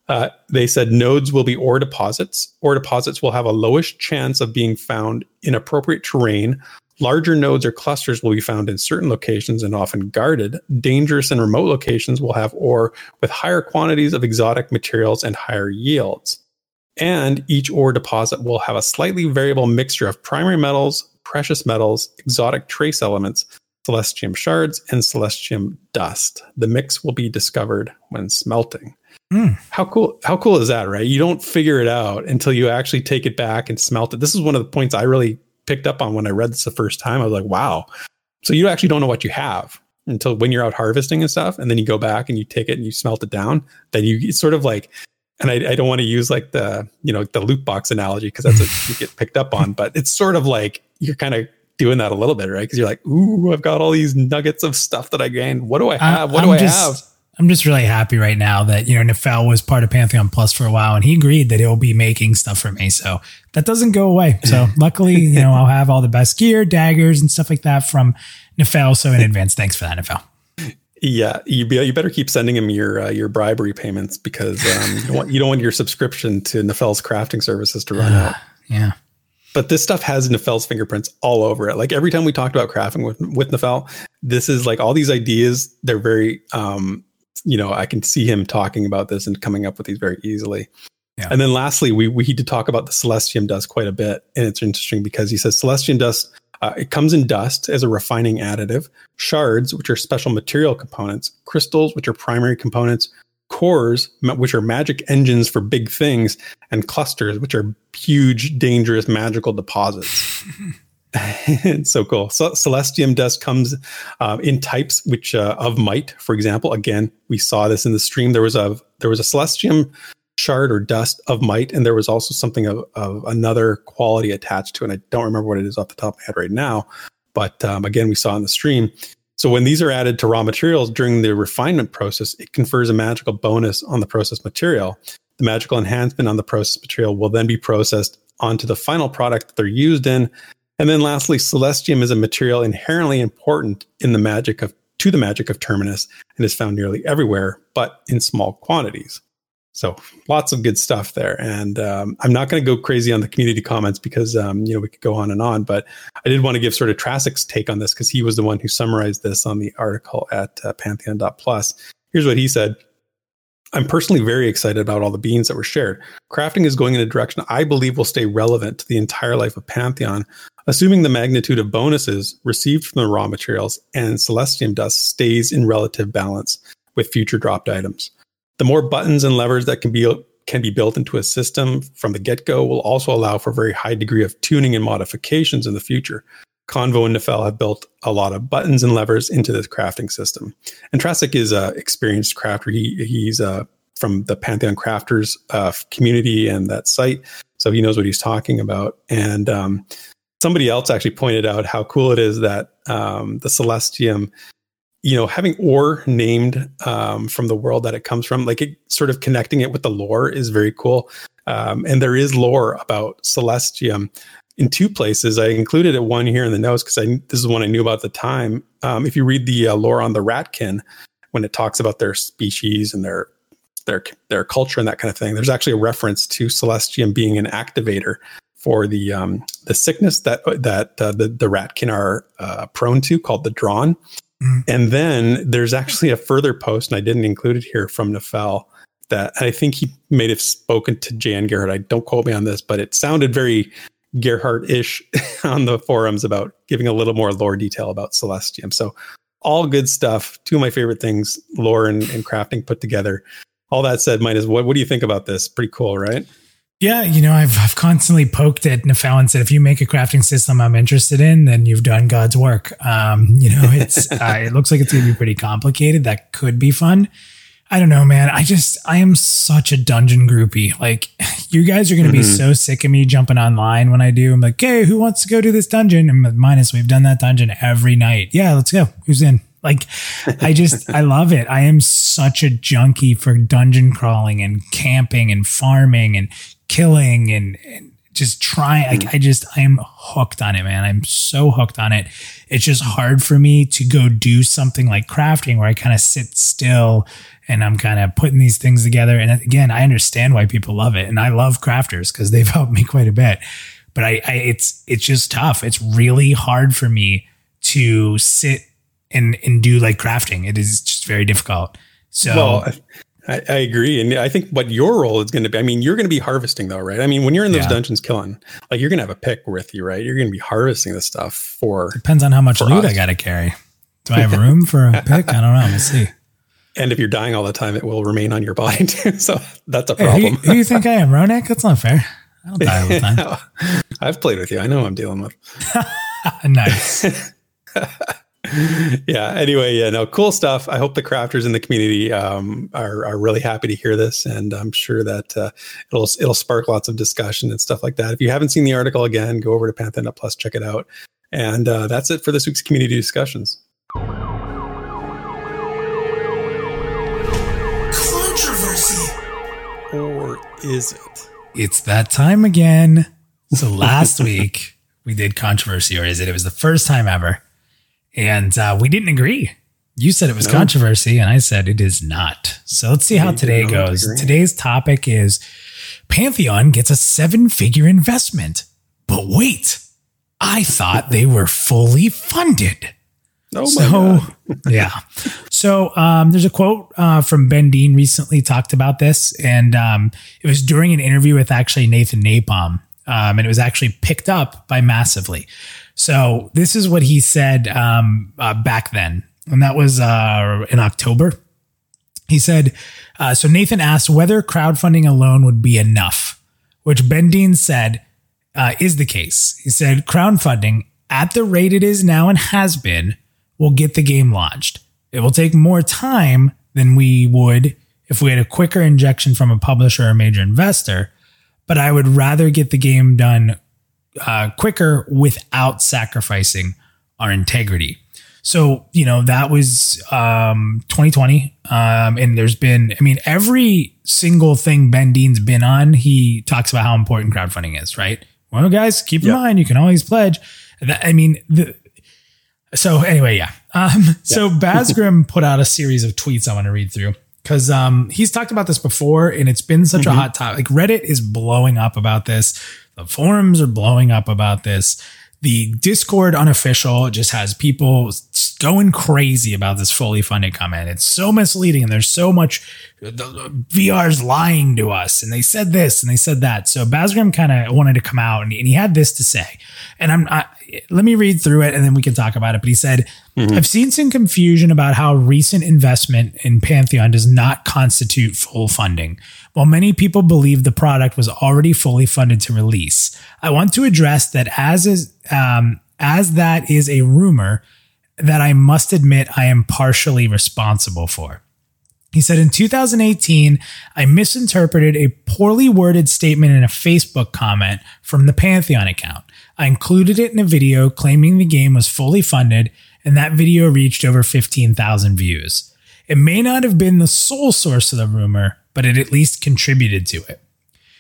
Uh, they said nodes will be ore deposits. Ore deposits will have a lowish chance of being found in appropriate terrain. Larger nodes or clusters will be found in certain locations and often guarded. Dangerous and remote locations will have ore with higher quantities of exotic materials and higher yields. And each ore deposit will have a slightly variable mixture of primary metals, precious metals, exotic trace elements, celestium shards, and celestium dust. The mix will be discovered when smelting. Mm. How cool! How cool is that, right? You don't figure it out until you actually take it back and smelt it. This is one of the points I really picked up on when I read this the first time. I was like, "Wow!" So you actually don't know what you have until when you're out harvesting and stuff, and then you go back and you take it and you smelt it down. Then you it's sort of like, and I, I don't want to use like the you know the loot box analogy because that's what you get picked up on, but it's sort of like you're kind of doing that a little bit, right? Because you're like, "Ooh, I've got all these nuggets of stuff that I gained. What do I have? What I'm do I just, have?" I'm just really happy right now that, you know, Nefel was part of Pantheon Plus for a while and he agreed that he'll be making stuff for me. So that doesn't go away. So luckily, you know, I'll have all the best gear, daggers, and stuff like that from Nefel. So in advance, thanks for that, Nefel. Yeah, you be, you better keep sending him your uh, your bribery payments because um, you, don't want, you don't want your subscription to Nefel's crafting services to run uh, out. Yeah. But this stuff has Nefel's fingerprints all over it. Like every time we talked about crafting with with Nefel, this is like all these ideas. They're very um, you know, I can see him talking about this and coming up with these very easily. Yeah. And then lastly, we we need to talk about the celestium dust quite a bit, and it's interesting because he says celestium dust. Uh, it comes in dust as a refining additive, shards, which are special material components, crystals, which are primary components, cores, which are magic engines for big things, and clusters, which are huge, dangerous, magical deposits. it's so cool. So Celestium dust comes uh, in types which uh, of might. For example, again, we saw this in the stream. There was a there was a Celestium shard or dust of might, and there was also something of, of another quality attached to it. And I don't remember what it is off the top of my head right now, but um, again, we saw in the stream. So when these are added to raw materials during the refinement process, it confers a magical bonus on the process material. The magical enhancement on the process material will then be processed onto the final product that they're used in and then lastly, celestium is a material inherently important in the magic of to the magic of Terminus and is found nearly everywhere, but in small quantities. So lots of good stuff there. And um, I'm not going to go crazy on the community comments because um, you know we could go on and on, but I did want to give sort of Trasik's take on this because he was the one who summarized this on the article at uh, Pantheon.plus. Here's what he said. I'm personally very excited about all the beans that were shared. Crafting is going in a direction I believe will stay relevant to the entire life of Pantheon, assuming the magnitude of bonuses received from the raw materials and celestium dust stays in relative balance with future dropped items. The more buttons and levers that can be can be built into a system from the get-go will also allow for a very high degree of tuning and modifications in the future. Convo and Nefel have built a lot of buttons and levers into this crafting system. And Trasik is an experienced crafter. He he's uh, from the Pantheon Crafters uh, community and that site, so he knows what he's talking about. And um, somebody else actually pointed out how cool it is that um, the Celestium you know, having ore named um, from the world that it comes from, like it, sort of connecting it with the lore is very cool. Um, and there is lore about Celestium in two places. I included it one here in the notes because I this is one I knew about at the time. Um, if you read the uh, lore on the Ratkin, when it talks about their species and their their their culture and that kind of thing, there's actually a reference to Celestium being an activator for the um, the sickness that that uh, the the Ratkin are uh, prone to, called the Drawn. Mm. And then there's actually a further post, and I didn't include it here from Nefel, that I think he may have spoken to Jan Gerhardt. I don't quote me on this, but it sounded very Gerhardt-ish on the forums about giving a little more lore detail about Celestium. So all good stuff. Two of my favorite things, lore and, and crafting put together. All that said, Minus, what, what do you think about this? Pretty cool, right? Yeah, you know, I've I've constantly poked at Nefel and said, if you make a crafting system I'm interested in, then you've done God's work. Um, you know, it's uh, it looks like it's going to be pretty complicated. That could be fun. I don't know, man. I just I am such a dungeon groupie. Like you guys are gonna be so sick of me jumping online when I do. I'm like, hey, who wants to go do this dungeon? And minus, we've done that dungeon every night. Yeah, let's go. Who's in? Like, I just I love it. I am such a junkie for dungeon crawling and camping and farming and killing and, and just trying. Like, hmm. I just I'm hooked on it, man. I'm so hooked on it. It's just hard for me to go do something like crafting where I kind of sit still and I'm kind of putting these things together. And again, I understand why people love it, and I love crafters because they've helped me quite a bit. But I, I, it's it's just tough. It's really hard for me to sit and and do like crafting. It is just very difficult. So. Well, I, I, agree, and I think what your role is going to be. I mean, you're going to be harvesting though, right? I mean, when you're in those yeah. dungeons killing, like you're going to have a pick with you, right? You're going to be harvesting this stuff for. Depends on how much loot us. I got to carry. Do I have room for a pick? I don't know. We'll see. And if you're dying all the time, it will remain on your body too. So that's a problem. Hey, who, who, do you think I am, Ronak? That's not fair. I don't die all the time. I've played with you. I know I'm dealing with. nice. yeah. Anyway, yeah, no, cool stuff. I hope the crafters in the community um, are, are really happy to hear this, and I'm sure that uh, it'll it'll spark lots of discussion and stuff like that. If you haven't seen the article again, go over to Pantheon Plus, check it out. And uh, that's it for this week's community discussions. Controversy, or is it? It's that time again. So last week we did controversy, or is it? It was the first time ever, and uh, we didn't agree. You said it was no. controversy, and I said it is not. So let's see how today goes. Today's topic is Pantheon gets a seven figure investment. But wait, I thought they were fully funded. Oh so, yeah. So um, there's a quote uh, from Ben Dean recently talked about this, and um, it was during an interview with actually Nathan Napalm, um, and it was actually picked up by Massively. So this is what he said um, uh, back then, and that was uh, in October. He said, uh, "So Nathan asked whether crowdfunding alone would be enough, which Ben Dean said uh, is the case. He said crowdfunding." At the rate it is now and has been, will get the game launched. It will take more time than we would if we had a quicker injection from a publisher or a major investor, but I would rather get the game done uh, quicker without sacrificing our integrity. So, you know, that was um, 2020. Um, and there's been, I mean, every single thing Ben Dean's been on, he talks about how important crowdfunding is, right? Well, guys, keep in yep. mind, you can always pledge. That, I mean, the, so anyway, yeah. Um, yeah. So Basgrim put out a series of tweets I want to read through because um, he's talked about this before and it's been such mm-hmm. a hot topic. Like Reddit is blowing up about this. The forums are blowing up about this. The Discord unofficial just has people going crazy about this fully funded comment. It's so misleading and there's so much the VR's lying to us and they said this and they said that. So Basgrim kind of wanted to come out and, and, he had this to say. And I'm I, let me read through it and then we can talk about it. But he said, mm-hmm. I've seen some confusion about how recent investment in Pantheon does not constitute full funding. While many people believe the product was already fully funded to release, I want to address that as is, um, as that is a rumor that I must admit I am partially responsible for. He said in 2018, I misinterpreted a poorly worded statement in a Facebook comment from the Pantheon account. I included it in a video claiming the game was fully funded, and that video reached over 15,000 views. It may not have been the sole source of the rumor, but it at least contributed to it.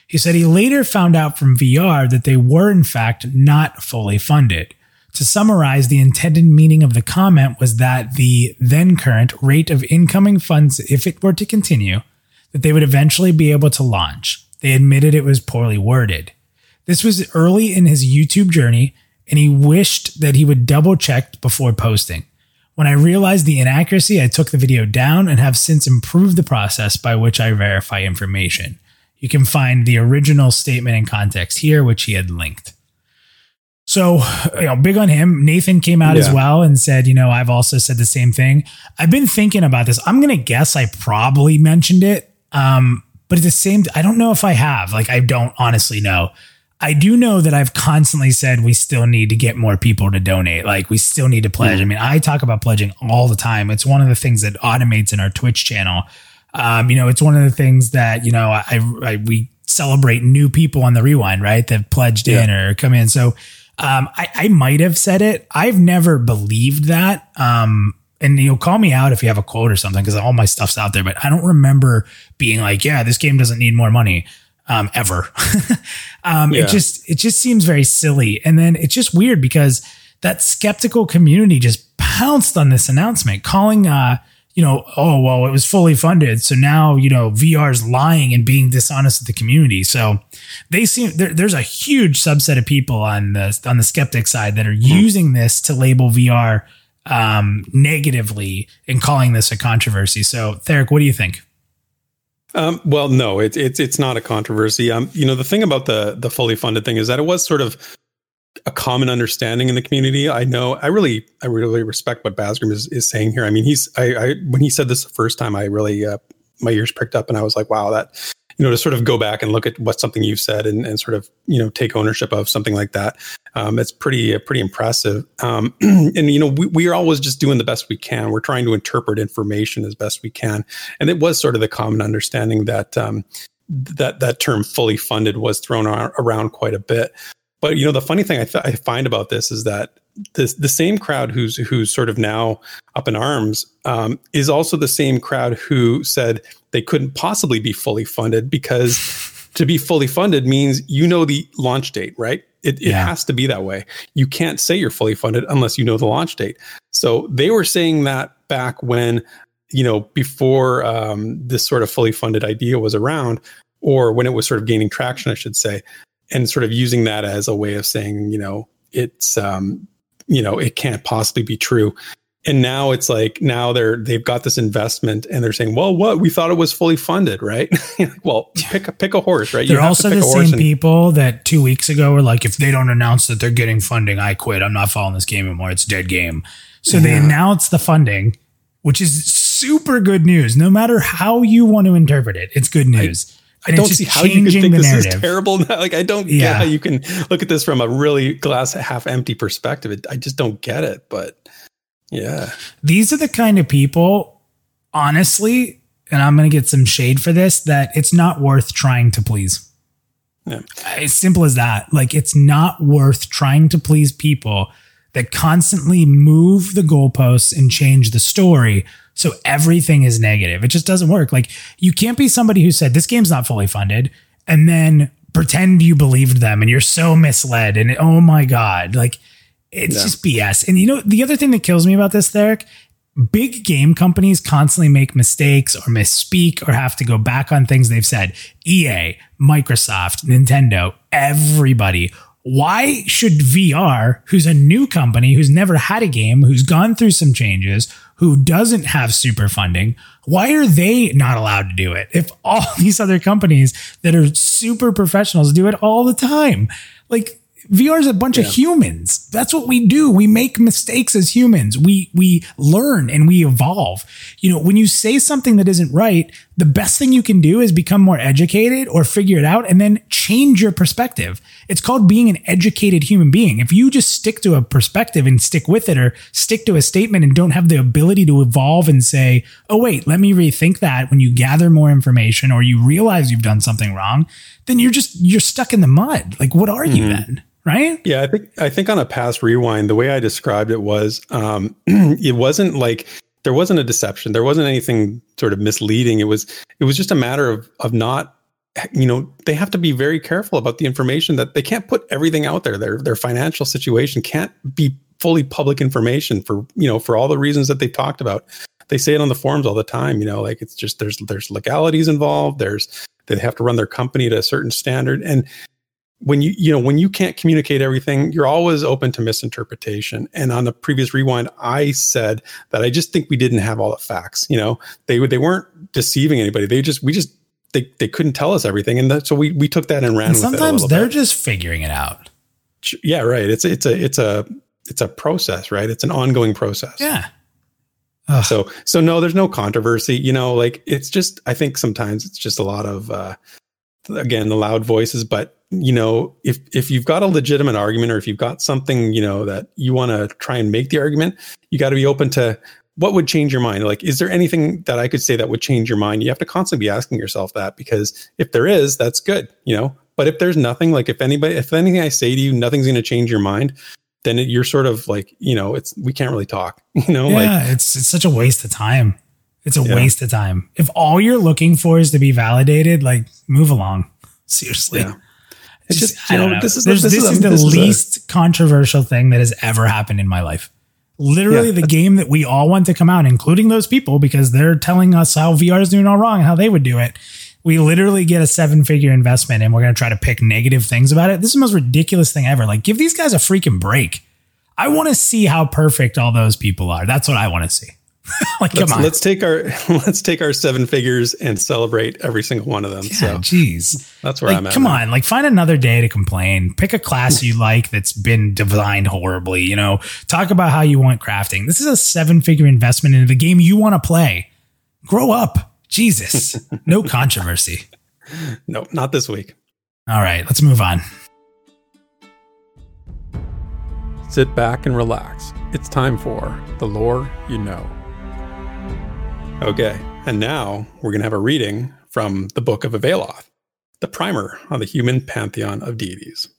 He said he later found out from VR that they were, in fact, not fully funded. To summarize, the intended meaning of the comment was that the then current rate of incoming funds, if it were to continue, that they would eventually be able to launch. They admitted it was poorly worded. This was early in his YouTube journey, and he wished that he would double check before posting. When I realized the inaccuracy, I took the video down and have since improved the process by which I verify information. You can find the original statement in context here, which he had linked. So, you know, big on him. Nathan came out yeah. as well and said, you know, I've also said the same thing. I've been thinking about this. I'm going to guess I probably mentioned it. Um, but at the same, I don't know if I have. Like, I don't honestly know. I do know that I've constantly said we still need to get more people to donate. Like we still need to pledge. I mean, I talk about pledging all the time. It's one of the things that automates in our Twitch channel. Um, you know, it's one of the things that you know I, I we celebrate new people on the rewind, right? That pledged yeah. in or come in. So um, I, I might have said it. I've never believed that. Um, and you'll call me out if you have a quote or something because all my stuff's out there. But I don't remember being like, "Yeah, this game doesn't need more money." Um, ever. um, yeah. It just it just seems very silly, and then it's just weird because that skeptical community just pounced on this announcement, calling uh, you know, oh, well, it was fully funded. So now, you know, VR is lying and being dishonest with the community. So they seem there, there's a huge subset of people on the on the skeptic side that are mm-hmm. using this to label VR um, negatively and calling this a controversy. So, Therek, what do you think? Um, well, no, it's it's it's not a controversy. Um, you know, the thing about the the fully funded thing is that it was sort of a common understanding in the community. I know I really I really respect what Basgrim is, is saying here. I mean, he's I, I when he said this the first time, I really uh, my ears pricked up and I was like, wow, that you know to sort of go back and look at what something you've said and, and sort of you know take ownership of something like that. Um, it's pretty uh, pretty impressive. Um, and you know we, we are always just doing the best we can. We're trying to interpret information as best we can, and it was sort of the common understanding that. Um, that that term fully funded was thrown around quite a bit. But you know, the funny thing I, th- I find about this is that this the same crowd who's who's sort of now up in arms um, is also the same crowd who said they couldn't possibly be fully funded because to be fully funded means you know the launch date, right? It, it yeah. has to be that way. You can't say you're fully funded unless you know the launch date. So they were saying that back when you know before um, this sort of fully funded idea was around, or when it was sort of gaining traction, I should say and sort of using that as a way of saying, you know, it's, um, you know, it can't possibly be true. And now it's like now they're they've got this investment and they're saying, well, what we thought it was fully funded, right? well, pick a pick a horse, right? They're also the same and- people that two weeks ago were like, if they don't announce that they're getting funding, I quit. I'm not following this game anymore. It's a dead game. So yeah. they announce the funding, which is super good news. No matter how you want to interpret it, it's good news. I, don't see how you can think this narrative. is terrible. Now. Like I don't yeah. get how you can look at this from a really glass half empty perspective. It, I just don't get it. But yeah, these are the kind of people, honestly, and I'm going to get some shade for this. That it's not worth trying to please. Yeah. As simple as that. Like it's not worth trying to please people that constantly move the goalposts and change the story so everything is negative. It just doesn't work. Like you can't be somebody who said this game's not fully funded and then pretend you believed them and you're so misled and oh my god, like it's yeah. just BS. And you know the other thing that kills me about this, Therek, big game companies constantly make mistakes or misspeak or have to go back on things they've said. EA, Microsoft, Nintendo, everybody why should VR, who's a new company, who's never had a game, who's gone through some changes, who doesn't have super funding, why are they not allowed to do it? If all these other companies that are super professionals do it all the time, like VR is a bunch yeah. of humans. That's what we do. We make mistakes as humans. We we learn and we evolve. You know, when you say something that isn't right, the best thing you can do is become more educated or figure it out and then change your perspective. It's called being an educated human being. If you just stick to a perspective and stick with it or stick to a statement and don't have the ability to evolve and say, "Oh wait, let me rethink that" when you gather more information or you realize you've done something wrong, then you're just you're stuck in the mud. Like what are mm-hmm. you then? right? Yeah, I think I think on a past rewind, the way I described it was um, it wasn't like there wasn't a deception, there wasn't anything sort of misleading. It was it was just a matter of of not you know they have to be very careful about the information that they can't put everything out there. Their their financial situation can't be fully public information for you know for all the reasons that they talked about. They say it on the forums all the time. You know, like it's just there's there's legalities involved. There's they have to run their company to a certain standard. And when you you know when you can't communicate everything you're always open to misinterpretation. And on the previous rewind i said that i just think we didn't have all the facts you know? They they weren't deceiving anybody. They just we just they, they couldn't tell us everything. And that, so we we took that and ran and sometimes they're bit. just figuring it out. Yeah right. It's it's a it's a it's a process right? It's an ongoing process. Yeah Ugh. so so no there's no controversy you know like it's just i think sometimes it's just a lot of uh again the loud voices but you know if if you've got a legitimate argument or if you've got something you know that you want to try and make the argument you got to be open to what would change your mind? Like, is there anything that I could say that would change your mind? You have to constantly be asking yourself that because if there is, that's good, you know. But if there's nothing, like if anybody, if anything I say to you, nothing's going to change your mind, then it, you're sort of like, you know, it's we can't really talk, you know. Yeah, like, it's it's such a waste of time. It's a Yeah. waste of time. If all you're looking for is to be validated, like move along. Seriously. Yeah. it's just, I you don't know, know. this is There's- this, this, is, is, the this is a- least controversial thing that has ever happened in my life. Literally, Yeah, the game that we all want to come out, including those people, because they're telling us how VR is doing all wrong how they would do it. We literally get a seven figure investment and we're going to try to pick negative things about it. This is the most ridiculous thing ever. Like, give these guys a freaking break. I want to see how perfect all those people are. That's what I want to see. like, let's, come on. let's take our let's take our seven figures and celebrate every single one of them. Yeah, so jeez. that's where Like, I'm at. come man. on, like find another day to complain. Pick a class you like that's been designed horribly. You know, talk about how you want crafting. This is a seven figure investment into the game you want to play. Grow up. Jesus. No controversy. No, not this week. All right, let's move on. Sit back and relax. It's time for the lore you know. Okay, and now we're going to have a reading from the Book of Avaloth, the primer on the human pantheon of deities.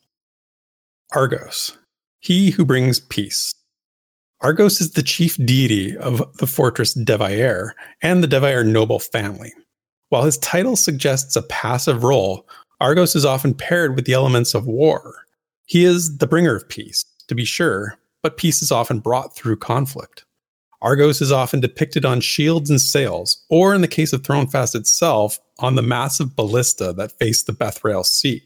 Argos, he who brings peace. Argos is the chief deity of the fortress Devair and the Devair noble family. While his title suggests a passive role, Argos is often paired with the elements of war. He is the bringer of peace, to be sure, but peace is often brought through conflict. Argos is often depicted on shields and sails, or in the case of Thronefast itself, on the massive ballista that face the Bethrael Sea.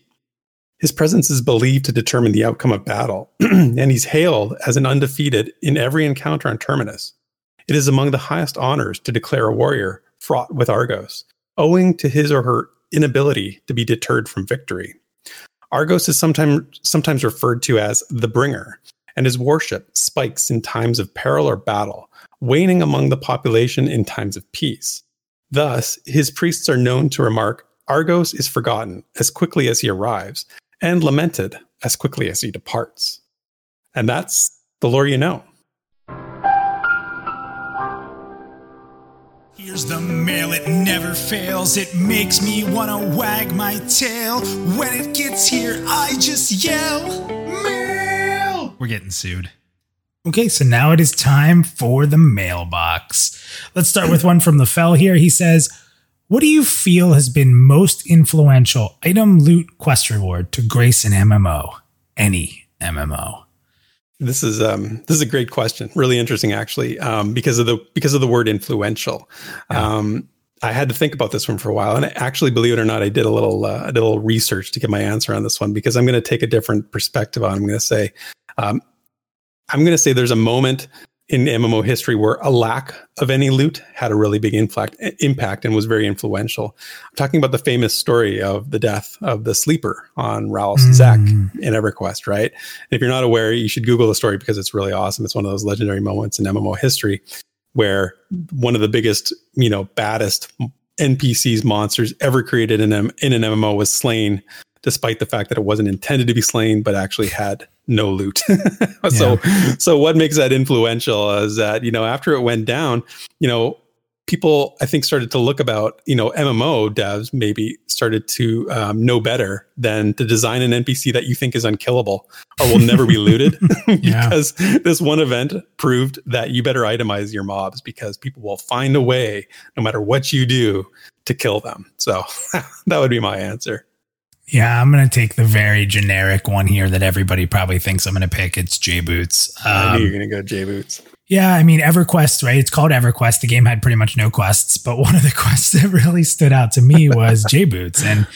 His presence is believed to determine the outcome of battle, and he's hailed as an undefeated in every encounter on Terminus. It is among the highest honors to declare a warrior fraught with Argos, owing to his or her inability to be deterred from victory. Argos is sometimes sometimes referred to as the bringer, and his worship spikes in times of peril or battle, waning among the population in times of peace. Thus, his priests are known to remark, Argos is forgotten as quickly as he arrives, and lamented as quickly as he departs. And that's the lore you know. Here's the mail, it never fails. It makes me wanna wag my tail. When it gets here, I just yell, Mail! We're getting sued. Okay, so now it is time for the mailbox. Let's start with one from the Fell here. He says, What do you feel has been most influential item loot quest reward to grace an MMO? Any MMO. This is um, this is a great question. Really interesting, actually, um, because of the because of the word influential. Um, I had to think about this one for a while, and actually, believe it or not, I did a little uh, I did a little research to get my answer on this one because I'm going to take a different perspective on. it. I'm going to say, um, I'm going to say there's a moment in MMO history where a lack of any loot had a really big impact and was very influential. I'm talking about the famous story of the death of the sleeper on Zek Mm. in EverQuest, right? If you're not aware, you should Google the story because it's really awesome. It's one of those legendary moments in MMO history where one of the biggest, you know, baddest NPCs monsters ever created in, M- in an MMO was slain, despite the fact that it wasn't intended to be slain, but actually had no loot. so, so what makes that influential is that you know after it went down, you know, people I think started to look about you know MMO devs maybe started to um, know better than to design an NPC that you think is unkillable or will never be looted Yeah. because this one event proved that you better itemize your mobs because people will find a way no matter what you do to kill them. So that would be my answer. Yeah, I'm going to take the very generic one here that everybody probably thinks I'm going to pick. It's J Boots. I knew you Um, were gonna go J Boots. yeah, I mean, EverQuest, right? It's called EverQuest. The game had pretty much no quests, but one of the quests that really stood out to me was J Boots. And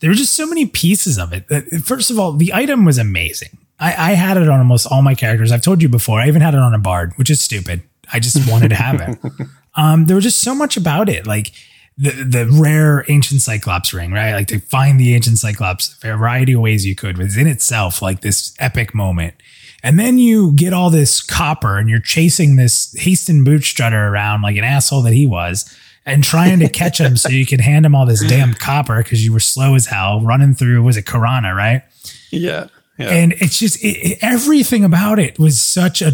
there were just so many pieces of it. First of all, the item was amazing. I, I had it on almost all my characters. I've told you before, I even had it on a bard, which is stupid. I just wanted to have it. Um, there was just so much about it. Like, the the rare ancient cyclops ring, right? Like to find the ancient cyclops, a variety of ways you could was in itself like this epic moment. And then you get all this copper and you're chasing this Hasten Bootstrutter around like an asshole that he was and trying to catch him so you could hand him all this damn copper because you were slow as hell running through, was it Karana, right? Yeah. Yeah. And it's just it, it- everything about it was such a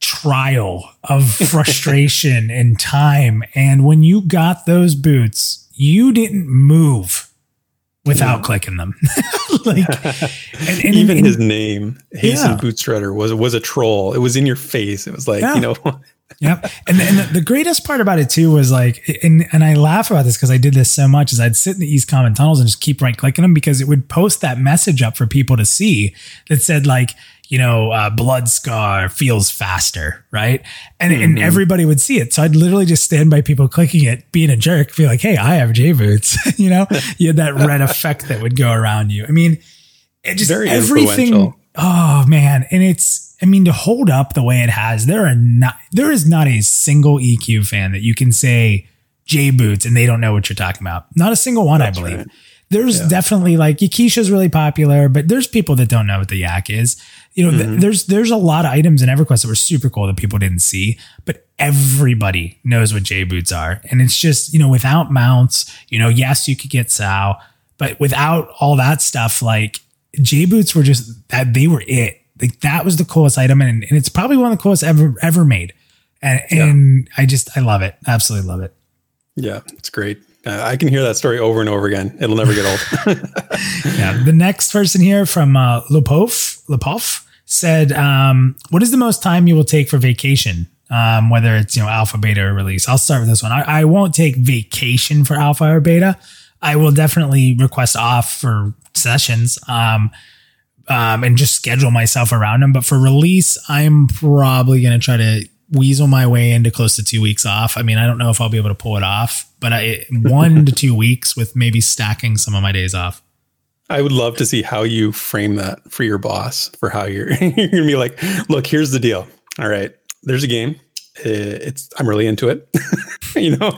trial of frustration and time. And when you got those boots, you didn't move without clicking them. like and, and, even and, his name, Hasten yeah. Shredder, was was a troll. It was in your face. It was like, yeah. you know. yep. And, and the, the, greatest part about it too was like, and, and I laugh about this because I did this so much is I'd sit in the East Common tunnels and just keep right clicking them because it would post that message up for people to see that said like, you know, uh, blood scar feels faster, right? And mm-hmm. and everybody would see it. So I'd literally just stand by people clicking it, being a jerk, be like, "Hey, I have J boots." you know, you had that red effect that would go around you. I mean, it just Very everything. Oh man, and it's I mean to hold up the way it has. There are not there is not a single EQ fan that you can say J boots and they don't know what you're talking about. Not a single one, That's I believe. Right. There's yeah. definitely like Yakisha's really popular, but there's people that don't know what the yak is. You know, mm-hmm. th- there's there's a lot of items in EverQuest that were super cool that people didn't see, but everybody knows what J boots are, and it's just you know without mounts, you know, yes, you could get SoW, but without all that stuff, like J boots were just that they were it. Like that was the coolest item, and, and it's probably one of the coolest ever ever made. And, and yeah. I just I love it, absolutely love it. Yeah, it's great. Uh, I can hear that story over and over again. It'll never get old. yeah. The next person here from uh, Lupov, Lupov said, um, "What is the most time you will take for vacation? Um, whether it's you know alpha, beta, or release." I'll start with this one. I, I won't take vacation for alpha or beta. I will definitely request off for sessions. Um, um, and just schedule myself around them. But for release, I'm probably going to try to weasel my way into close to two weeks off. I mean, I don't know if I'll be able to pull it off, but I, one to two weeks with maybe stacking some of my days off. I would love to see how you frame that for your boss for how you're, you're gonna be like, look, here's the deal. All right, there's a game. It's I'm really into it. you know,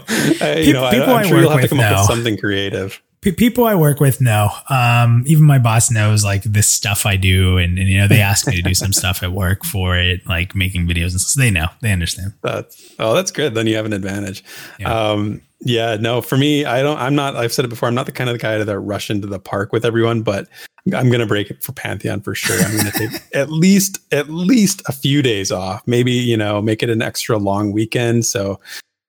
uh, you know, people I, am sure you'll have to come now. up with something creative people I work with know. Um, even my boss knows like this stuff I do, and, and, you know they ask me to do some stuff at work for it, like making videos and stuff. So they know, they understand. That's oh, that's good. Then you have an advantage. Yeah. Um, yeah, no, for me, I don't. I'm not. I've said it before. I'm not the kind of the guy that rush into the park with everyone, but I'm gonna break it for Pantheon for sure. I'm gonna take at least at least a few days off. Maybe you know make it an extra long weekend. So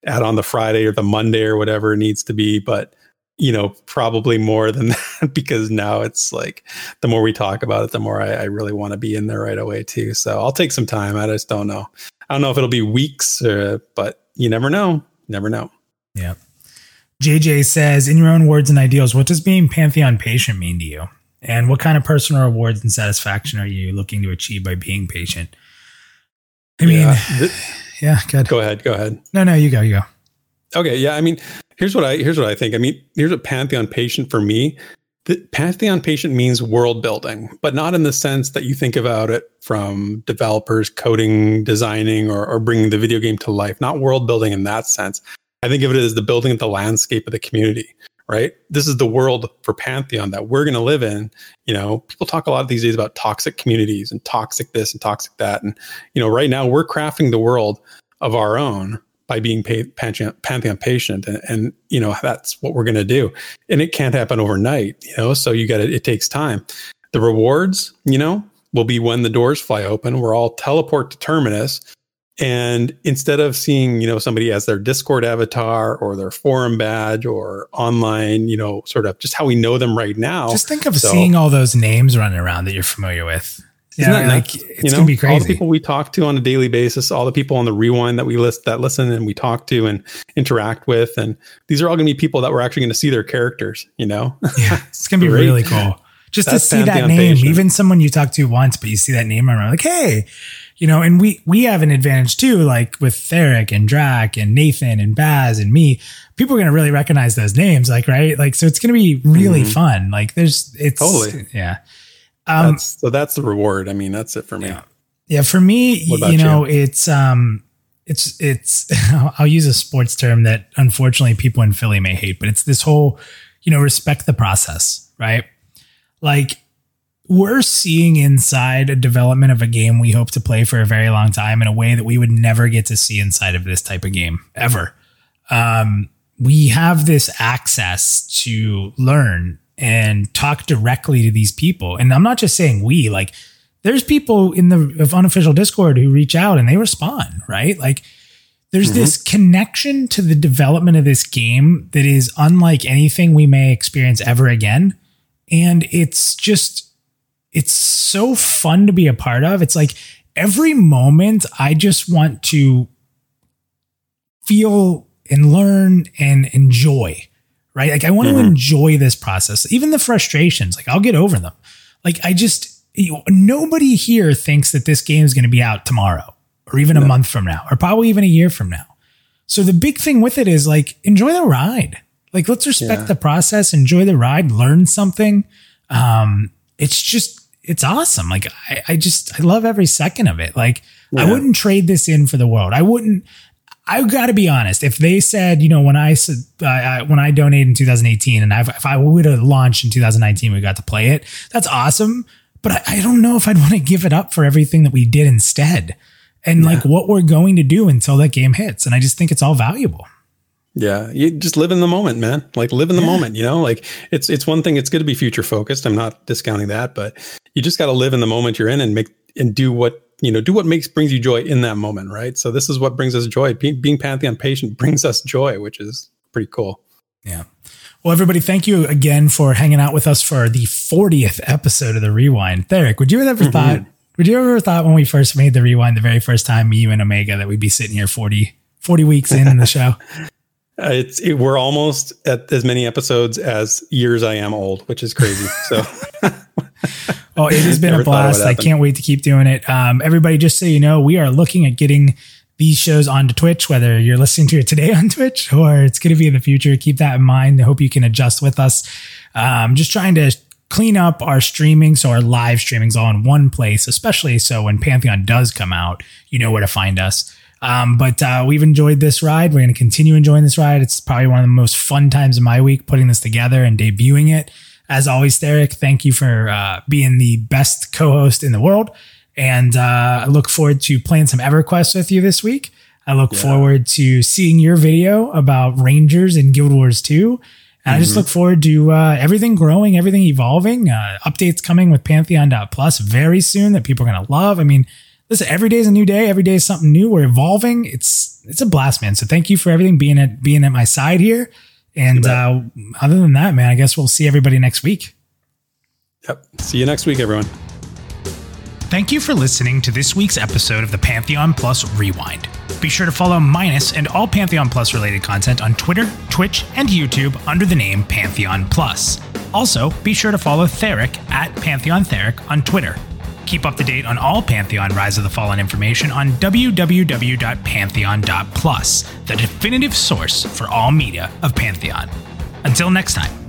add on the Friday or the Monday or whatever it needs to be, but you know, probably more than that because now it's like the more we talk about it, the more I, I really want to be in there right away too. So I'll take some time. I just don't know. I don't know if it'll be weeks, uh, but you never know. Never know. Yeah. JJ says, in your own words and ideals, what does being Pantheon patient mean to you? And what kind of personal rewards and satisfaction are you looking to achieve by being patient? I mean, yeah, yeah good. Go ahead. Go ahead. No, no, you go. You go. Okay. Yeah. I mean, here's what I here's what I think. I mean, here's a Pantheon patient for me. The Pantheon patient means world building, but not in the sense that you think about it from developers coding, designing, or, or bringing the video game to life. Not world building in that sense. I think of it as the building of the landscape of the community. Right. This is the world for Pantheon that we're going to live in. You know, people talk a lot these days about toxic communities and toxic this and toxic that. And, you know, right now we're crafting the world of our own by being Pantheon, Pantheon patient. And, and, you know, that's what we're going to do. And it can't happen overnight, you know, so you got to, it takes time. The rewards, you know, will be when the doors fly open. We're all teleport to Terminus. And instead of seeing, you know, somebody as their Discord avatar or their forum badge or online, you know, sort of just how we know them right now. Just think of so, seeing all those names running around that you're familiar with. Isn't yeah, like it's you know, gonna be crazy. All the people we talk to on a daily basis, all the people on the rewind that we list that listen and we talk to and interact with, and these are all gonna be people that we're actually gonna see their characters. You know, yeah, it's gonna be really cool just That's to see that name. Patient. Even someone you talk to once, but you see that name around, like, hey, you know. And we we have an advantage too, like with Therek and Drac and Nathan and Baz and me. People are gonna really recognize those names, like right, like so. It's gonna be really mm-hmm. fun. Like there's it's totally yeah. Um, that's, so that's the reward. I mean, that's it for me. Yeah, yeah for me, you know, you? it's um, it's it's. I'll use a sports term that unfortunately people in Philly may hate, but it's this whole, you know, respect the process, right? Like we're seeing inside a development of a game we hope to play for a very long time in a way that we would never get to see inside of this type of game ever. Um, we have this access to learn and talk directly to these people. And I'm not just saying we, like there's people in the unofficial Discord who reach out and they respond, right? Like there's mm-hmm. this connection to the development of this game that is unlike anything we may experience ever again. And it's just, it's so fun to be a part of. It's like every moment I just want to feel and learn and enjoy, right? Like I want mm-hmm. to enjoy this process, even the frustrations. Like I'll get over them. Like I just, nobody here thinks that this game is going to be out tomorrow or even a month from now, or probably even a year from now. So the big thing with it is like enjoy the ride. Like let's respect yeah. the process, enjoy the ride, learn something. Um, it's just it's awesome. Like I, I just I love every second of it. Like yeah. I wouldn't trade this in for the world. I wouldn't. I've got to be honest. If they said, you know, when I said uh, when I donated in 2018, and I've, if I would have launched in 2019, we got to play it. That's awesome. But I, I don't know if I'd want to give it up for everything that we did instead and yeah. like what we're going to do until that game hits. And I just think it's all valuable. Yeah, you just live in the moment, man. Like live in the yeah. moment, you know? Like it's it's one thing it's good to be future focused. I'm not discounting that, but you just got to live in the moment you're in and make and do what, you know, do what makes brings you joy in that moment, right? So this is what brings us joy. Being, being Pantheon patient brings us joy, which is pretty cool. Yeah. Well, everybody, thank you again for hanging out with us for the 40th episode of the Rewind. Derek, would you have ever mm-hmm. thought would you ever thought when we first made the rewind the very first time, me, you, and Omega, that we'd be sitting here 40, 40 weeks in in the show? Uh, it's it, we're almost at as many episodes as years I am old, which is crazy. So, oh, it has been a blast. I can't wait to keep doing it. Um, everybody, just so you know, we are looking at getting these shows onto Twitch. Whether you're listening to it today on Twitch or it's going to be in the future, keep that in mind. I hope you can adjust with us. Um, just trying to clean up our streaming so our live streaming's all in one place, especially so when Pantheon does come out, you know where to find us. Um, but uh, we've enjoyed this ride. We're going to continue enjoying this ride. It's probably one of the most fun times of my week putting this together and debuting it. As always, Derek, thank you for uh, being the best co-host in the world. And uh, I look forward to playing some EverQuest with you this week. I look yeah. forward to seeing your video about Rangers in Guild Wars 2. And mm-hmm. I just mm-hmm. look forward to uh, everything growing, everything evolving, uh, updates coming with Pantheon Plus very soon that people are going to love. I mean, listen, every day is a new day. Every day is something new. We're evolving. It's it's a blast, man. So thank you for everything being at being at my side here. And uh, other than that, man, I guess we'll see everybody next week. Yep. See you next week, everyone. Thank you for listening to this week's episode of the Pantheon Plus Rewind. Be sure to follow Minus and all Pantheon Plus related content on Twitter, Twitch, and YouTube under the name Pantheon Plus. Also, be sure to follow Therek at Pantheon Therek on Twitter. Keep up to date on all Pantheon Rise of the Fallen information on www.pantheon.plus, the definitive source for all media of Pantheon. Until next time.